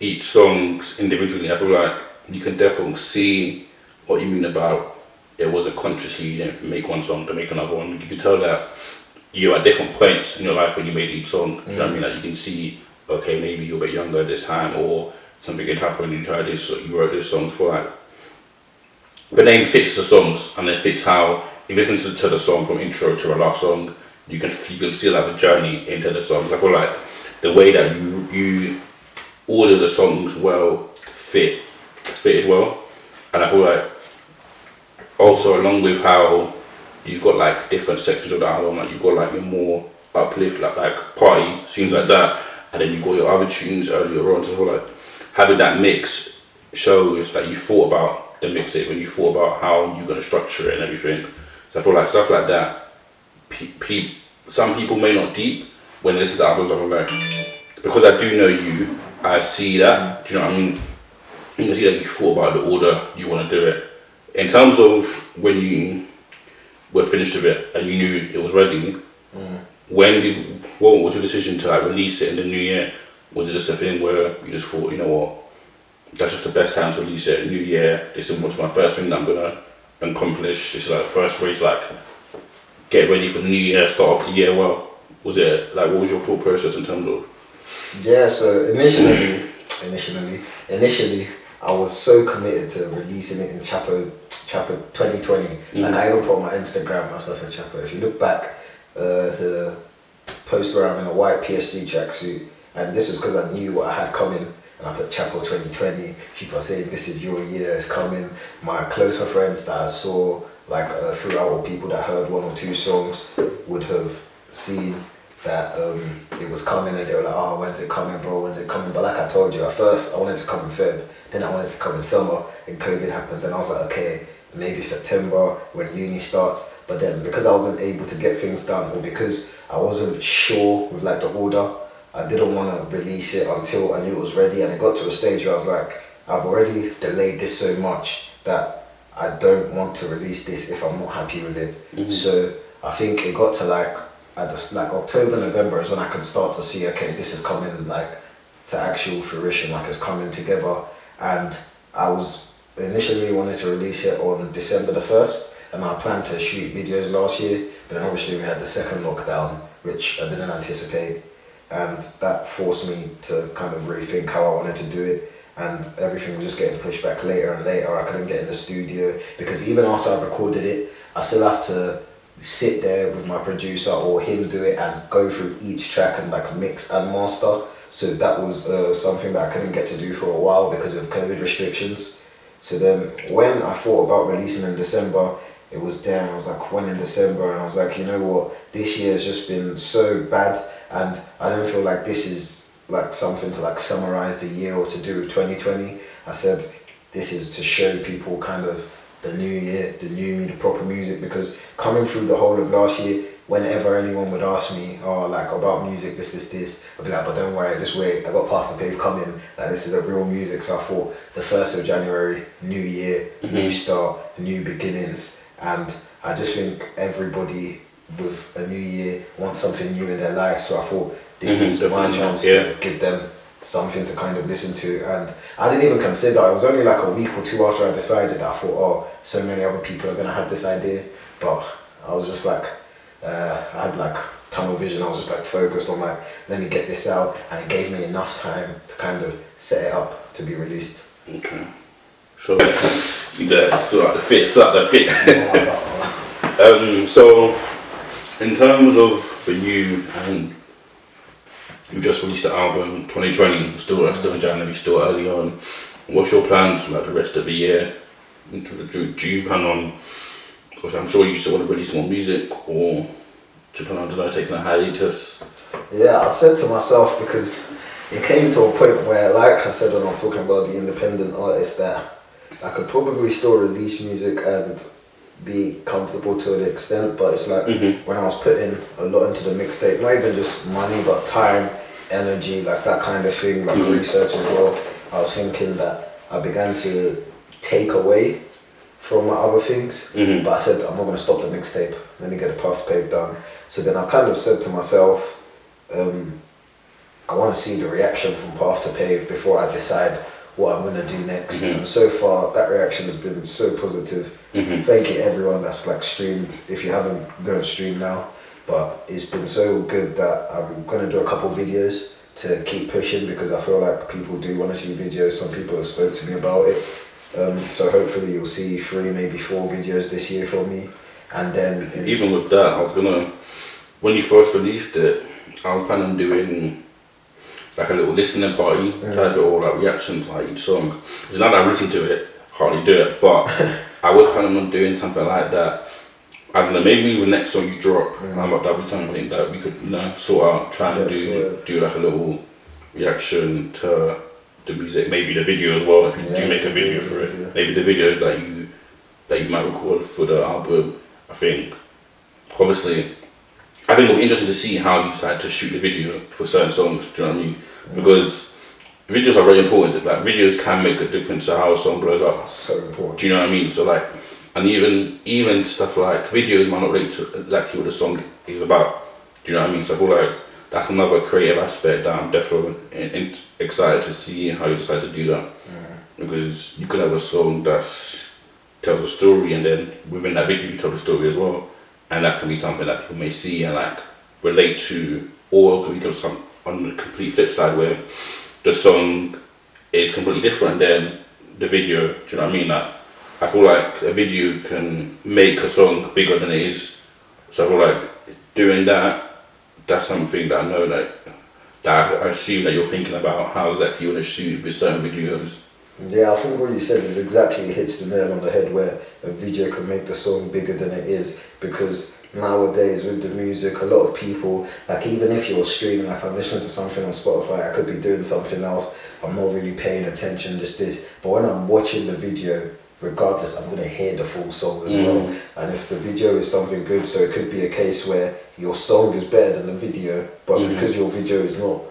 [SPEAKER 1] each songs individually, I feel like you can definitely see what you mean about it wasn't consciously you didn't make one song to make another one. You can tell that you're at different points in your life when you made each song. Do you know what I mean? Like you can see, okay, maybe you're a bit younger this time, or something had happened. You tried this, you wrote this song for like the name fits the songs and it fits how you listen to, the song from intro to the last song, you can you can see like the journey into the songs. I feel like the way that you you order the songs well fit fitted well, and I feel like also along with how you've got like different sections of the album, like you've got like your more uplift, like like party tunes like that, and then you've got your other tunes earlier on. So I feel like having that mix shows that you thought about the mixtape eh, when you thought about how you're gonna structure it and everything. So I feel like stuff like that. Pe- pe- some people may not deep when they listen to albums. I feel like because I do know you, I see that. Do you know what I mean? You can see that you thought about the order you want to do it. In terms of when you were finished with it and you knew it was ready, mm. when did what was your decision to like release it in the new year? Was it just a thing where you just thought, you know what, that's just the best time to release it, new year, this is what's my first thing that I'm gonna accomplish. This is like the first to like get ready for the new year, start off the year well? Was it like what was your thought process in terms of?
[SPEAKER 2] Yeah, so initially, initially, initially, I was so committed to releasing it in Chapo, Chapo 2020. Like I even put on my Instagram, I was to Chapo. If you look back, uh, it's a post where I'm in a white PSG tracksuit, and this was because I knew what I had coming. And I put Chvpo 2020. People are saying this is your year, it's coming. My closer friends that I saw, like uh, throughout, or people that heard one or two songs, would have seen that um, it was coming and they were like, oh, when's it coming, bro? When's it coming? But like I told you, at first I wanted to come in Feb, then I wanted to come in summer, and COVID happened. Then I was like, okay, maybe September when uni starts. But then because I wasn't able to get things done, or because I wasn't sure with like the order, I didn't want to release it until I knew it was ready. And it got to a stage where I was like, I've already delayed this so much that I don't want to release this if I'm not happy with it. Mm-hmm. So I think it got to like at this like October, November is when I could start to see okay, this is coming like to actual fruition, like it's coming together. And I was initially wanted to release it on December the first, and I planned to shoot videos last year. But then obviously we had the second lockdown, which I didn't anticipate, and that forced me to kind of rethink how I wanted to do it. And everything was just getting pushed back later and later. I couldn't get in the studio because even after I've recorded it, I still have to sit there with my producer or him do it and go through each track and like mix and master. So that was uh, something that I couldn't get to do for a while because of COVID restrictions. So then when I thought about releasing in December, it was damn, I was like, when in December? And I was like, you know what, this year has just been so bad and I don't feel like this is like something to like summarize the year or to do with 2020. I said, this is to show people kind of the new year, the new me, the proper music because coming through the whole of last year, whenever anyone would ask me, oh, like about music, this, this, this, I'd be like, but don't worry, just wait. I got Path to Pave coming. Like this is a real music. So I thought the first of January, new year, new mm-hmm. start, new beginnings, and I just think everybody with a new year want something new in their life. So I thought this
[SPEAKER 1] Mhm,
[SPEAKER 2] is my chance
[SPEAKER 1] yeah.
[SPEAKER 2] to give them something to kind of listen to. And I didn't even consider it was only like a week or two after I decided that I thought oh so many other people are gonna have this idea. But I was just like uh, I had like tunnel vision. I was just like focused on like let me get this out. And it gave me enough time to kind of set it up to be released.
[SPEAKER 1] Okay. So you there, sort out the fit, sort out the fit. um, so in terms of for you and you just released the album 2020, still uh, still in January, still early on. What's your plans for like the rest of the year? Do, you plan on? Because I'm sure you still want to release more music, or do you plan on know, taking a hiatus?
[SPEAKER 2] Yeah, I said to myself because it came to a point where, like I said when I was talking about the independent artist, that I could probably still release music and be comfortable to an extent, but it's like
[SPEAKER 1] Mhm.
[SPEAKER 2] when I was putting a lot into the mixtape, not even just money, but time, energy, like that kind of thing, like
[SPEAKER 1] Mhm.
[SPEAKER 2] research as well. I was thinking that I began to take away from my other things.
[SPEAKER 1] Mhm.
[SPEAKER 2] But I said I'm not gonna stop the mixtape. Let me get the path to pave done. So then I've kind of said to myself, um, I want to see the reaction from path to pave before I decide what I'm gonna do next.
[SPEAKER 1] Mhm.
[SPEAKER 2] And so far, that reaction has been so positive.
[SPEAKER 1] Mhm.
[SPEAKER 2] Thank you everyone that's like streamed. If you haven't, go and stream now. But it's been so good that I'm gonna do a couple videos to keep pushing because I feel like people do want to see videos. Some people have spoke to me about it. Um, so hopefully you'll see three, maybe four videos this year from me. And then it's,
[SPEAKER 1] Even with that, I was gonna when you first released it, I was planning on doing like a little listening party
[SPEAKER 2] Mm.
[SPEAKER 1] type or like reaction to like each song. Because now that I listen to it, hardly do it, but I would plan on doing something like that. I don't know, maybe even next song you drop,
[SPEAKER 2] Mm.
[SPEAKER 1] um, that'd be something that we could you know sort out, try and
[SPEAKER 2] Yeah,
[SPEAKER 1] do do like a little reaction to the music, maybe the video as well. If you
[SPEAKER 2] Yeah,
[SPEAKER 1] do make a video for it,
[SPEAKER 2] video.
[SPEAKER 1] maybe the video that you that you might record for the album. I think obviously, I think it'll be interesting to see how you decide to shoot the video for certain songs. Do you know what I mean? Because videos are very important. Like videos can make a difference to how a song blows up.
[SPEAKER 2] so important.
[SPEAKER 1] Do you know what I mean? So like, and even even stuff like videos might not relate to exactly what the song is about. Do you know what I mean? So I feel like that's another creative aspect that I'm definitely in, in, excited to see how you decide to do that. Because you could have a song that tells a story, and then within that video you tell the story as well, and that can be something that people may see and like relate to, or it could be some on the complete flip side where the song is completely different than the video. Do you know what I mean? Like, I feel like a video can make a song bigger than it is. So I feel like doing that, that's something that I know that that I assume that you're thinking about how exactly you want to shoot with certain videos.
[SPEAKER 2] Yeah, I think what you said is exactly hits the nail on the head where a video can make the song bigger than it is because nowadays with the music a lot of people like even if you're streaming like I'm listening to something on Spotify I could be doing something else I'm not really paying attention just this but when I'm watching the video regardless I'm gonna hear the full song as mm. well and if the video is something good so it could be a case where your song is better than the video but mm-hmm. because your video is not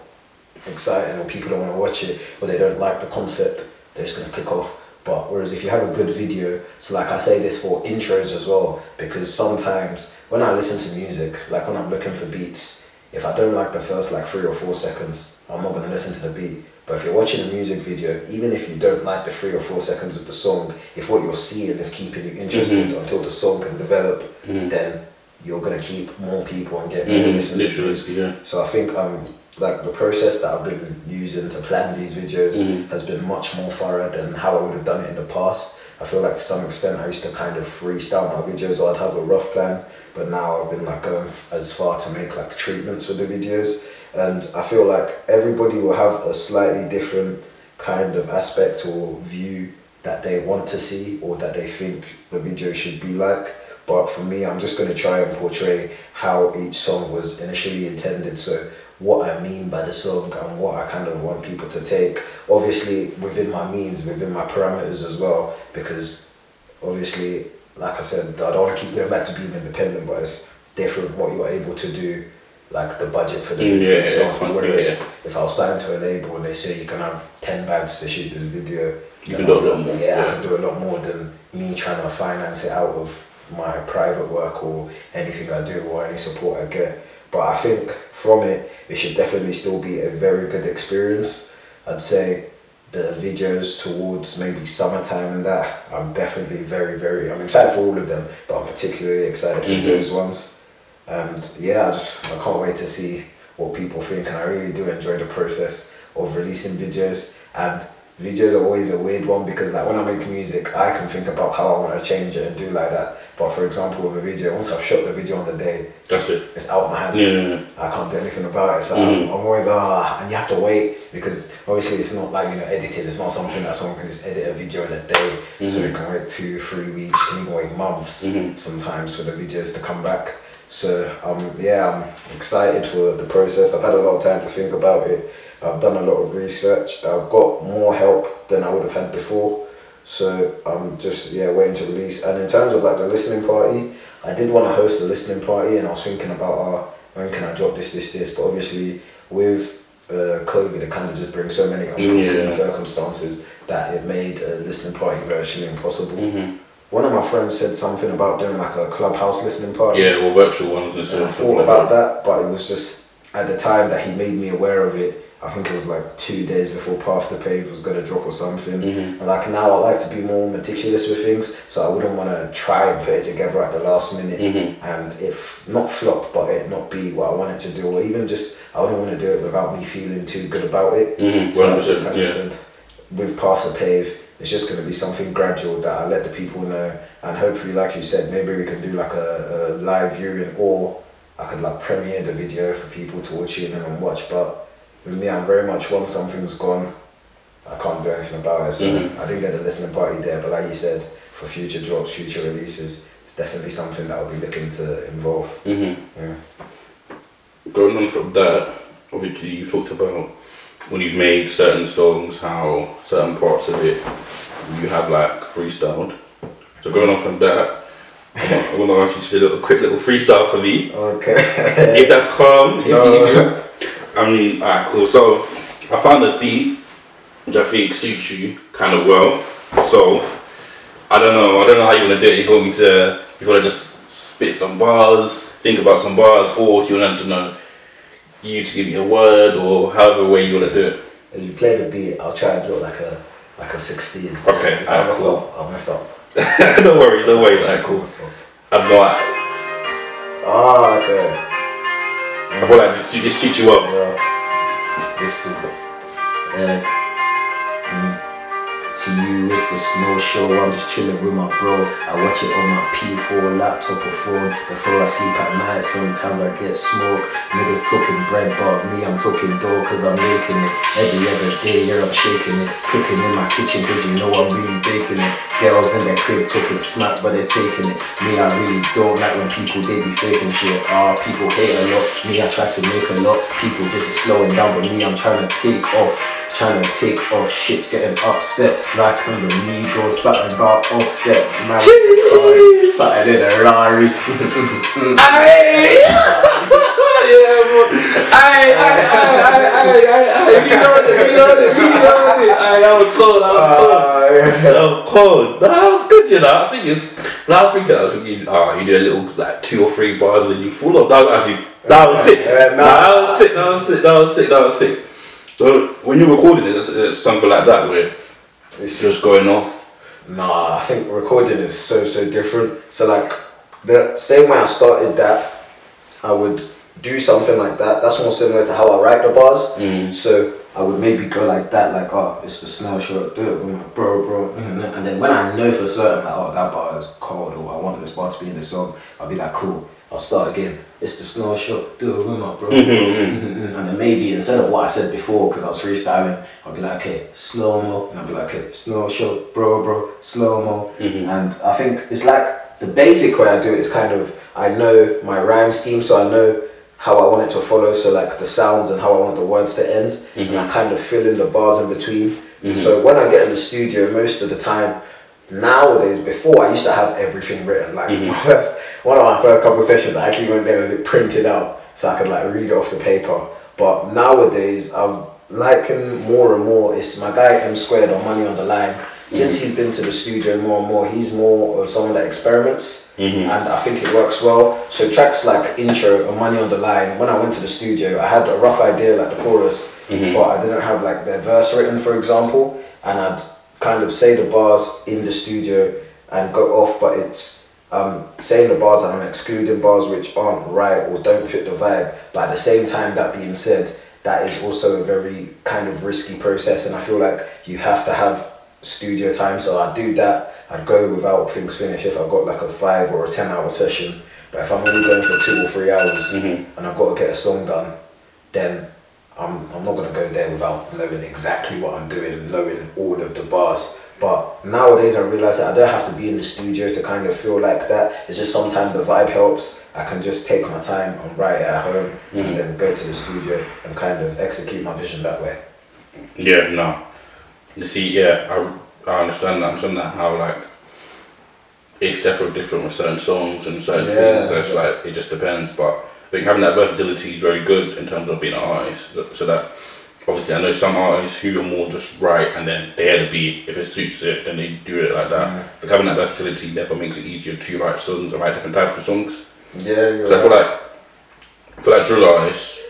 [SPEAKER 2] exciting or people don't want to watch it or they don't like the concept they're just gonna click off but whereas if you have a good video, so like I say this for intros as well, because sometimes when I listen to music, like when I'm looking for beats, if I don't like the first like three or four seconds, I'm not gonna listen to the beat. But if you're watching a music video, even if you don't like the three or four seconds of the song, if what you're seeing is keeping you interested mm-hmm. until the song can develop, mm-hmm. then you're gonna keep more people and get more mm-hmm. listeners.
[SPEAKER 1] Yeah.
[SPEAKER 2] So I think um like the process that I've been using to plan these videos mm-hmm. has been much more thorough than how I would have done it in the past. I feel like to some extent I used to kind of freestyle my videos or I'd have a rough plan, but now I've been like going as far to make like treatments for the videos. And I feel like everybody will have a slightly different kind of aspect or view that they want to see or that they think the video should be like. But for me, I'm just going to try and portray how each song was initially intended. So what I mean by the song and what I kind of want people to take. Obviously, within my means, within my parameters as well, because obviously, like I said, I don't want to keep going back to being independent, but it's different what you're able to do. Like the budget for the
[SPEAKER 1] yeah, for example,
[SPEAKER 2] yeah, whereas yeah. if I was signed to a label and they say you can have ten bags to shoot this video,
[SPEAKER 1] you can do a lot more.
[SPEAKER 2] Yeah, I can do a lot more than me trying to finance it out of my private work or anything I do or any support I get. But I think from it, it should definitely still be a very good experience. I'd say the videos towards maybe summertime and that, I'm definitely very, very, I'm excited for all of them, but I'm particularly excited for mm-hmm. those ones. And yeah, I just, I can't wait to see what people think. And I really do enjoy the process of releasing videos. And videos are always a weird one because like when I make music, I can think about how I want to change it and do like that. But for example, with a video, once I've shot the video on the day,
[SPEAKER 1] that's it.
[SPEAKER 2] It's out of my hands.
[SPEAKER 1] Yeah.
[SPEAKER 2] I can't do anything about it. So mm-hmm. I'm, always ah, and you have to wait because obviously it's not like you know edited. It's not something that someone can just edit a video in a day. Mm-hmm. So you can wait two, three weeks, even wait months mm-hmm. sometimes for the videos to come back. So um, yeah, I'm excited for the process. I've had a lot of time to think about it. I've done a lot of research. I've got more help than I would have had before. So I'm just yeah waiting to release. And in terms of like the listening party, I did want to host a listening party, and I was thinking about uh, when can I drop this, this, this. But obviously with uh, COVID, it kind of just brings so many unforeseen yeah. circumstances that it made a listening party virtually impossible.
[SPEAKER 1] Mm-hmm.
[SPEAKER 2] One of my friends said something about doing like a clubhouse listening party.
[SPEAKER 1] Yeah, or virtual ones.
[SPEAKER 2] And I thought about that, but it was just at the time that he made me aware of it I think it was like two days before Path to Pave was gonna drop or something.
[SPEAKER 1] Mm-hmm.
[SPEAKER 2] And like now I like to be more meticulous with things, so I wouldn't want to try and put it together at the last minute
[SPEAKER 1] mm-hmm.
[SPEAKER 2] and if not flop, but it not be what I wanted to do, or even just I wouldn't want to do it without me feeling too good about it.
[SPEAKER 1] Mm-hmm.
[SPEAKER 2] So I just kind yeah. of said, with Path to Pave, it's just going to be something gradual that I let the people know, and hopefully, like you said, maybe we can do like a, a live viewing, or I could like premiere the video for people to watch in and watch, but with me, I'm very much once something's gone, I can't do anything about it. So mm-hmm. I didn't get the listening party there, but like you said, for future drops, future releases, it's definitely something that I'll be looking to involve.
[SPEAKER 1] Mm-hmm.
[SPEAKER 2] Yeah.
[SPEAKER 1] Going on from that, obviously you talked about when you've made certain songs, how certain parts of it you have like freestyled. So going on from that, I'm gonna ask you to do a quick little freestyle for me.
[SPEAKER 2] Okay.
[SPEAKER 1] if that's calm, if no. you, I mean, alright, cool. So I found a beat which I think suits you kind of well. So I don't know. I don't know how you want to do it. You're going to you want to just spit some bars, think about some bars, or if you want to know you to give me a word or however way you want to do it.
[SPEAKER 2] And you play the beat, I'll try and do it like a like a sixteen.
[SPEAKER 1] Okay,
[SPEAKER 2] I'll mess cool. up. I'll mess up.
[SPEAKER 1] don't worry, don't worry. Like cool. I'm not.
[SPEAKER 2] Ah, okay.
[SPEAKER 1] I feel like this this teach you up.
[SPEAKER 2] To you, it's the snow show. I'm just chilling with my bro. I watch it on my P4 laptop or phone before I sleep at night. Sometimes I get smoke. Niggas talking bread, but me, I'm talking dough cause I'm making it. Every other day, yeah, I'm shaking it. Cooking in my kitchen cause you know I'm really baking it. Girls in their crib talking smack, but they're taking it. Me, I really don't like when people they be faking shit. Ah, people hate a lot. Me, I try to make a lot. People just slowing down, but me, I'm trying to take off. Trying to take off shit, getting upset like I'm the Migos, something about offset. Man, something in a Rari.
[SPEAKER 1] Aye, aye, aye, aye, aye, aye, aye, we know it, we know it, we know it. Aye, that was cold, that was cold. That was cold. No, that was good, you know. I think it's, when I was thinking, I was thinking, oh, you do a little, like, two or three bars and you full of, that was actually, that was sick.
[SPEAKER 2] Yeah,
[SPEAKER 1] Nah,
[SPEAKER 2] nah.
[SPEAKER 1] that was sick, that was sick, that was sick, that was sick. So, when you're recording it, it's, it's something like that where it's just going off.
[SPEAKER 2] Nah, I think recording is so so different. So like the same way I started that, I would do something like that. That's more similar to how I write the bars.
[SPEAKER 1] Mm.
[SPEAKER 2] So I would maybe go like that, like oh, it's the snow short, do it with my bro, bro, and then when I know for certain like oh that bar is cold or I want this bar to be in the song, I'll be like cool. I'll start again. It's the snow short, do it with my bro, bro. mhm. and then maybe instead of what I said before, because I was freestyling, I'll be like okay, slow mo, and I'll be like okay, snow short, bro, bro, slow mo, and I think it's like the basic way I do it is kind of I know my rhyme scheme, so I know how I want it to follow, so like the sounds and how I want the words to end, and I mm-hmm. kind of fill in the bars in between. Mm-hmm. So when I get in the studio, most of the time, nowadays, before I used to have everything written. Like my mm-hmm. first, one of my first couple of sessions, I actually went there with it printed out, so I could like read it off the paper. But nowadays, I've liking more and more. It's my guy M squared on Money on the Line. Since he's been to the studio more and more, he's more of someone that experiments, and I think it works well. So tracks like intro and Money on the Line. When I went to the studio, I had a rough idea like the chorus, but I didn't have like the verse written, for example, and I'd kind of say the bars in the studio and go off, but it's um, saying the bars and I'm excluding bars which aren't right or don't fit the vibe. But at the same time, that being said, that is also a very kind of risky process, and I feel like you have to have studio time. So I do that. I'd go without things finished if I've got like a five or a ten hour session. But if I'm only going for two or three hours mm-hmm. and I've got to get a song done, then I'm, I'm not gonna go there without knowing exactly what I'm doing, knowing all of the bars. But nowadays I realize that I don't have to be in the studio to kind of feel like that. It's just sometimes the vibe helps. I can just take my time and write it at home and mm-hmm. then go to the studio and kind of execute my vision that way.
[SPEAKER 1] Yeah, no. You see, yeah, I, I understand that. I understand that how like it's definitely different with certain songs and certain
[SPEAKER 2] Yeah.
[SPEAKER 1] things. It's like it just depends. But I think having that versatility is very good in terms of being an artist. So that obviously I know some artists who are more just write and then they add a beat. If it suits it, then they do it like that.
[SPEAKER 2] Mm.
[SPEAKER 1] I having that versatility therefore makes it easier to write songs and write different types of songs.
[SPEAKER 2] Yeah, you're
[SPEAKER 1] So I feel like for like drill artists,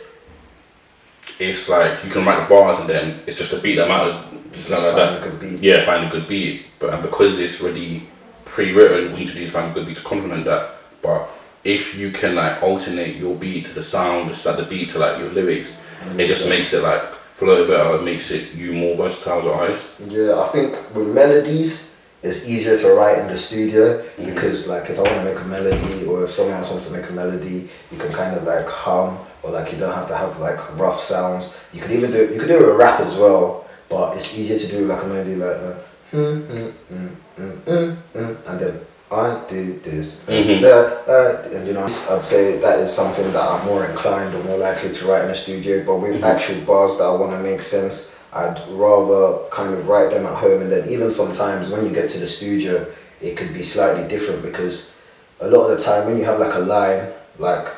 [SPEAKER 1] it's like you can write the bars and then it's just a beat that matters. Just like
[SPEAKER 2] Just
[SPEAKER 1] that.
[SPEAKER 2] find a good beat.
[SPEAKER 1] Yeah, find a good beat. But and because it's already pre-written, we need to find a good beat to complement that. But if you can like alternate your beat to the sound, just like the beat to like your lyrics, it just makes it like flow better. It makes it you more versatile as an artist.
[SPEAKER 2] Yeah, I think with melodies, it's easier to write in the studio mm-hmm. because, like, if I want to make a melody or if someone else wants to make a melody, you can kind of like hum or like you don't have to have like rough sounds. You could even do you could do it with rap as well, but it's easier to do like a melody like uh, mm, mm, mm, mm, mm, mm, and then I do this and, uh, uh, and you know I'd say that is something that I'm more inclined or more likely to write in the studio. But with actual bars that I want to make sense, I'd rather kind of write them at home. And then even sometimes when you get to the studio, it could be slightly different because a lot of the time when you have like a line like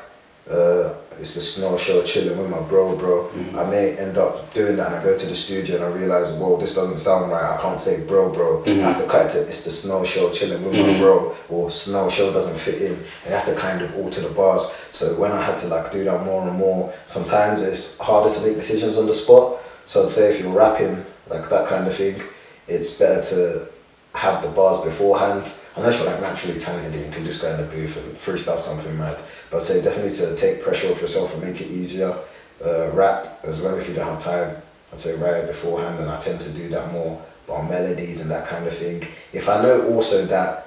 [SPEAKER 2] uh, it's the snow show chilling with my bro bro. Mm-hmm. I may end up doing that and I go to the studio and I realize whoa this doesn't sound right. I can't say bro bro. I mm-hmm. have to cut it to it's the snow show chilling with my mm-hmm. bro. Or snow show doesn't fit in. And you have to kind of alter the bars. So when I had to like do that more and more sometimes it's harder to make decisions on the spot. So I'd say if you're rapping like that kind of thing it's better to have the bars beforehand. Unless you're like naturally talented, and you can just go in the booth and freestyle something mad. But I'd say definitely to take pressure off yourself and make it easier. Uh, rap as well if you don't have time. I'd say write it beforehand, and I tend to do that more. But on melodies and that kind of thing. If I know also that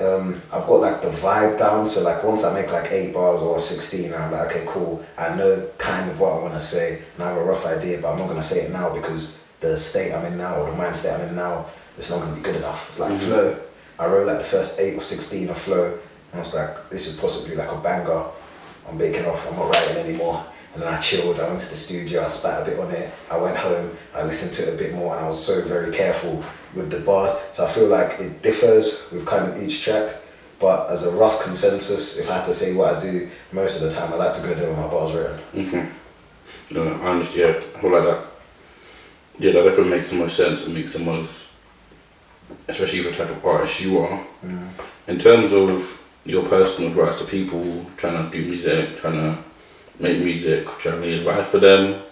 [SPEAKER 2] um, I've got like the vibe down. So like once I make like eight bars or sixteen, I'm like, okay, cool. I know kind of what I want to say, and I have a rough idea, but I'm not gonna say it now because the state I'm in now or the mind state I'm in now, it's not gonna be good enough. It's like flow. I wrote like the first eight or sixteen of flow, and I was like, this is possibly like a banger. I'm baking off. I'm not writing anymore. And then I chilled. I went to the studio. I spat a bit on it. I went home. I listened to it a bit more, and I was so very careful with the bars. So I feel like it differs with kind of each track. But as a rough consensus, if I had to say what I do, most of the time I like to go there with my bars written.
[SPEAKER 1] Mm-hmm. No, I understand. Yeah, I feel like that. Yeah, that definitely makes the most sense. It makes the most, especially the type of artist you are.
[SPEAKER 2] Mm.
[SPEAKER 1] In terms of your personal advice to people trying to do music, trying to make music, trying to advice for them.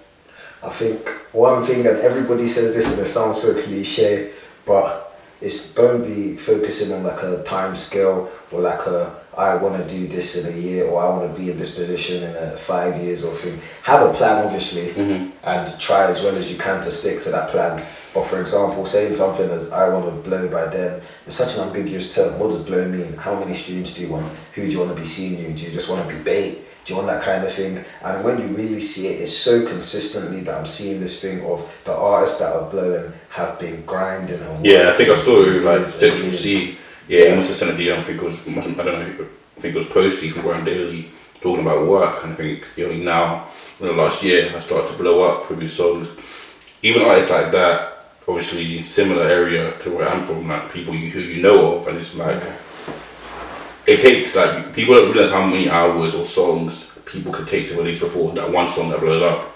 [SPEAKER 2] I think one thing, and everybody says this, and it sounds so cliche, but it's don't be focusing on like a time scale or like a I want to do this in a year or I want to be in this position in a five years or thing. Have a plan, obviously,
[SPEAKER 1] Mhm.
[SPEAKER 2] and try as well as you can to stick to that plan. But for example, saying something as I want to blow by then is such an ambiguous term. What does blow mean? How many streams do you want? Who do you want to be seeing you? Do you just want to be bait? Do you want that kind of thing? And when you really see it, it's so consistently that I'm seeing this thing of the artists that are blowing have been grinding and
[SPEAKER 1] Yeah, I think I saw like Central. Cee. Yeah, he must have sent a DM. I think it was, I don't know. I think it was Posty from GRM Daily talking about work. And I think you know now, in the last year, I started to blow up with his songs. Even artists like that, obviously similar area to where I'm from, like people you, who you know of, and it's like it takes like people don't realize how many hours or songs people could take to release before that one song that blows up.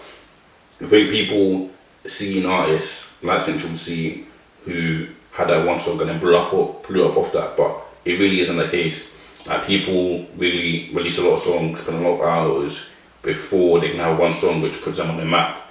[SPEAKER 1] I think people seeing artists like Central Cee who had that one song and then blew up or blew up off that, but it really isn't the case. Like people really release a lot of songs, spend a lot of hours before they can have one song which puts them on the map.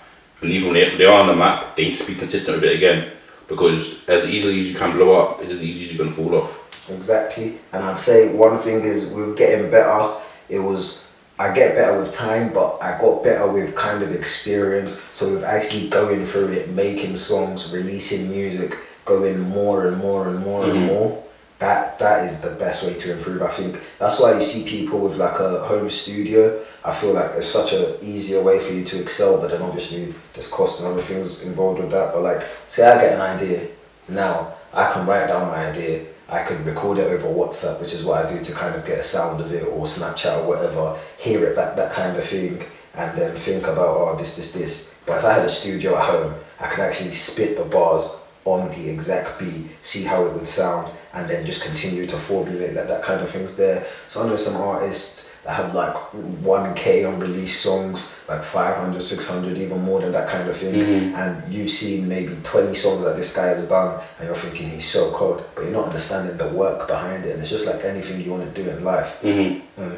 [SPEAKER 1] And even when they, they are on the map, they need to be consistent with it again. Because as easily as you can blow up, it's as easy as you're gonna fall off.
[SPEAKER 2] Exactly. And I'd say one thing is with getting better, it was I get better with time, but I got better with kind of experience. So with actually going through it, making songs, releasing music, going more and more and more and
[SPEAKER 1] Mhm.
[SPEAKER 2] more. That that is the best way to improve. I think that's why you see people with like a home studio. I feel like it's such an easier way for you to excel, but then obviously there's cost and other things involved with that. But like, say I get an idea now, I can write down my idea. I could record it over WhatsApp, which is what I do to kind of get a sound of it, or Snapchat or whatever. Hear it back, that kind of thing, and then think about oh this, this, this. But if I had a studio at home, I could actually spit the bars on the exact beat, see how it would sound, and then just continue to formulate that that kind of things there. So I know some artists that have like 1k unreleased songs, like 500, 600, even more than that kind of thing.
[SPEAKER 1] Mhm.
[SPEAKER 2] And you've seen maybe 20 songs that this guy has done, and you're thinking he's so cold, but you're not understanding the work behind it. And it's just like anything you want to do in life.
[SPEAKER 1] Mm-hmm.
[SPEAKER 2] Um,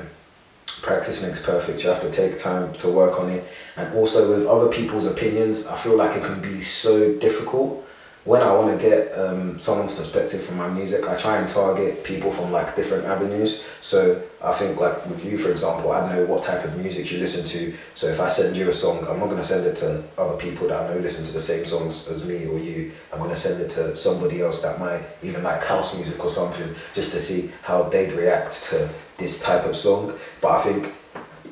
[SPEAKER 2] practice makes perfect. You have to take time to work on it. And also with other people's opinions, I feel like it can be so difficult. When I want to get um, someone's perspective from my music, I try and target people from like different avenues. So I think like with you, for example, I know what type of music you listen to. So if I send you a song, I'm not going to send it to other people that I know listen to the same songs as me or you. I'm going to send it to somebody else that might even like house music or something, just to see how they'd react to this type of song. But I think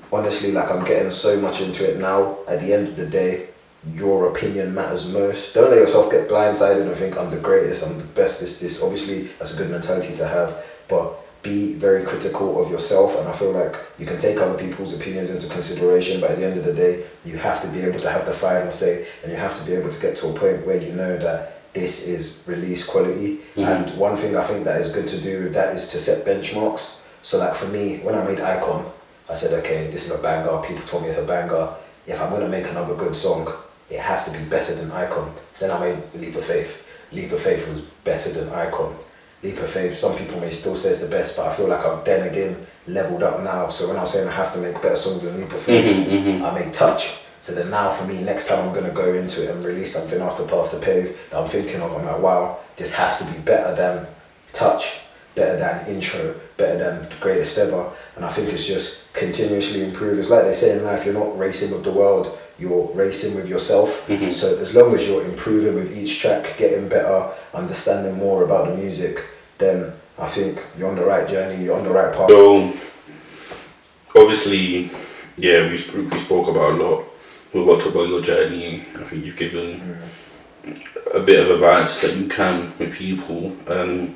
[SPEAKER 2] honestly, like I'm getting so much into it now. At the end of the day, your opinion matters most. Don't let yourself get blindsided and think I'm the greatest, I'm the best. This, this. Obviously, that's a good mentality to have, but be very critical of yourself. And I feel like you can take other people's opinions into consideration, but at the end of the day, you have to be able to have the final say, and you have to be able to get to a point where you know that this is release quality.
[SPEAKER 1] Mhm.
[SPEAKER 2] And one thing I think that is good to do with that is to set benchmarks. So, like for me, when I made Icon, I said, okay, this is a banger. People told me it's a banger. If I'm gonna make another good song, it has to be better than Icon. Then I made Leap of Faith. Leap of Faith was better than Icon. Leap of Faith, some people may still say it's the best, but I feel like I've then again leveled up now. So when I was saying I have to make better songs than Leap of Faith,
[SPEAKER 1] Mhm, mhm.
[SPEAKER 2] I make Touch. So then now for me, next time I'm gonna go into it and release something after Path to Pave that I'm thinking of, I'm like, wow, this has to be better than Touch, better than Intro, better than the Greatest Ever. And I think it's just continuously improve. It's like they say in life, you're not racing with the world, you're racing with yourself.
[SPEAKER 1] Mhm.
[SPEAKER 2] So as long as you're improving with each track, getting better, understanding more about the music, then I think you're on the right journey, you're on the right path.
[SPEAKER 1] So, obviously, yeah, we, sp- we spoke about a lot. We talked about your journey. I think you've given a bit of advice that you can with people. Um,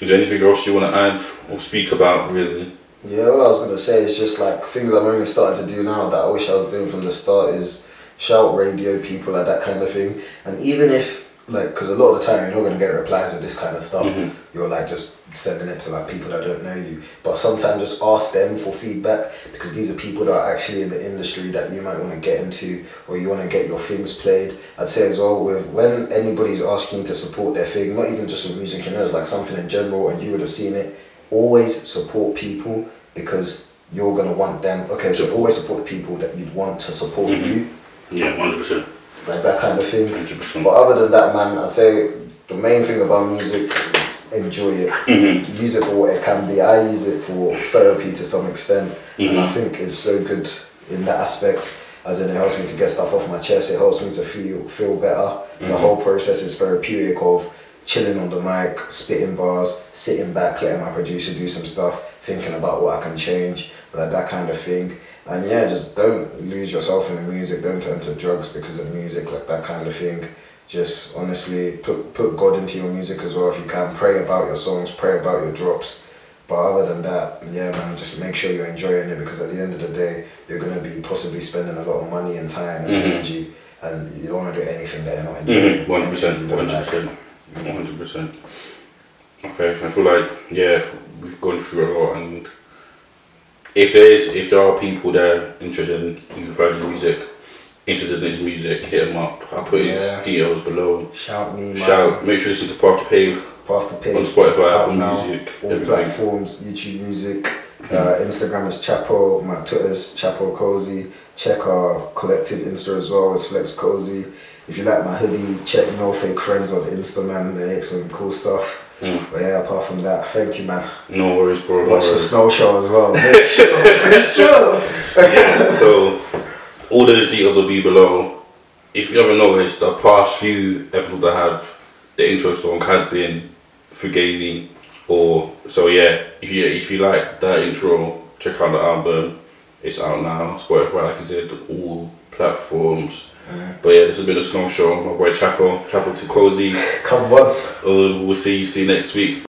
[SPEAKER 1] is there anything else you want to add or speak about, really?
[SPEAKER 2] Yeah, all I was gonna say is just like things I'm only starting to do now that I wish I was doing from the start is shout radio people like that kind of thing. And even if like, because a lot of the time you're not gonna get replies with this kind of stuff.
[SPEAKER 1] Mhm.
[SPEAKER 2] You're like just sending it to like people that don't know you. But sometimes just ask them for feedback because these are people that are actually in the industry that you might want to get into or you want to get your things played. I'd say as well with when anybody's asking to support their thing, not even just with music, you know, it's like something in general and you would have seen it. Always support people because you're gonna want them. Okay, so always support people that you'd want to support
[SPEAKER 1] Mhm.
[SPEAKER 2] you,
[SPEAKER 1] Yeah, 100%.
[SPEAKER 2] like that kind of thing.
[SPEAKER 1] 100%.
[SPEAKER 2] But other than that, man, I'd say the main thing about music is enjoy it.
[SPEAKER 1] Mhm.
[SPEAKER 2] Use it for what it can be. I use it for therapy to some extent, and I
[SPEAKER 1] Mhm.
[SPEAKER 2] think it's so good in that aspect. As in, it helps me to get stuff off my chest. It helps me to feel feel better. The
[SPEAKER 1] Mhm.
[SPEAKER 2] whole process is therapeutic of chilling on the mic, spitting bars, sitting back, letting my producer do some stuff, thinking about what I can change, like that kind of thing. And yeah, just don't lose yourself in the music. Don't turn to drugs because of music, like that kind of thing. Just honestly put put God into your music as well if you can. Pray about your songs, pray about your drops. But other than that, yeah, man, just make sure you're enjoying it because at the end of the day, you're gonna be possibly spending a lot of money and time and
[SPEAKER 1] Mhm.
[SPEAKER 2] energy, and you don't want to do anything that you're not enjoying.
[SPEAKER 1] Mhm. 100%.
[SPEAKER 2] You don't like.
[SPEAKER 1] 100%. 100%. Okay, I feel like, yeah, we've gone through a lot and if there is, if there are people there interested in even further music, interested in his music, hit him up. I'll put his
[SPEAKER 2] Yeah.
[SPEAKER 1] details below.
[SPEAKER 2] Shout me, man.
[SPEAKER 1] Shout, make sure you listen to Path to Pave
[SPEAKER 2] Path to Pave.
[SPEAKER 1] on Spotify, Apple
[SPEAKER 2] now,
[SPEAKER 1] Music,
[SPEAKER 2] all
[SPEAKER 1] everything.
[SPEAKER 2] platforms, YouTube Music, uh, Instagram is Chvpo, my Twitter is Chvpo Cosy. Check our collective Insta as well as Flex Cosy. If you like my hoodie, check No Fake Friends on Insta, man. They make some cool stuff.
[SPEAKER 1] Mm.
[SPEAKER 2] But yeah, apart from that, thank you, man.
[SPEAKER 1] No worries, bro.
[SPEAKER 2] Watch the snow show as well. Make sure, make sure.
[SPEAKER 1] yeah, so all those details will be below. If you ever noticed, the past few episodes I had, the intro song has been Fugazi. Or so yeah, if you if you like that intro, check out the album. It's out now. Spotify, like I said, all platforms. But yeah, this has been a snow show. My boy Chvpo, Chvpo to Cosy.
[SPEAKER 2] Come on.
[SPEAKER 1] Uh, we'll see you see you next week.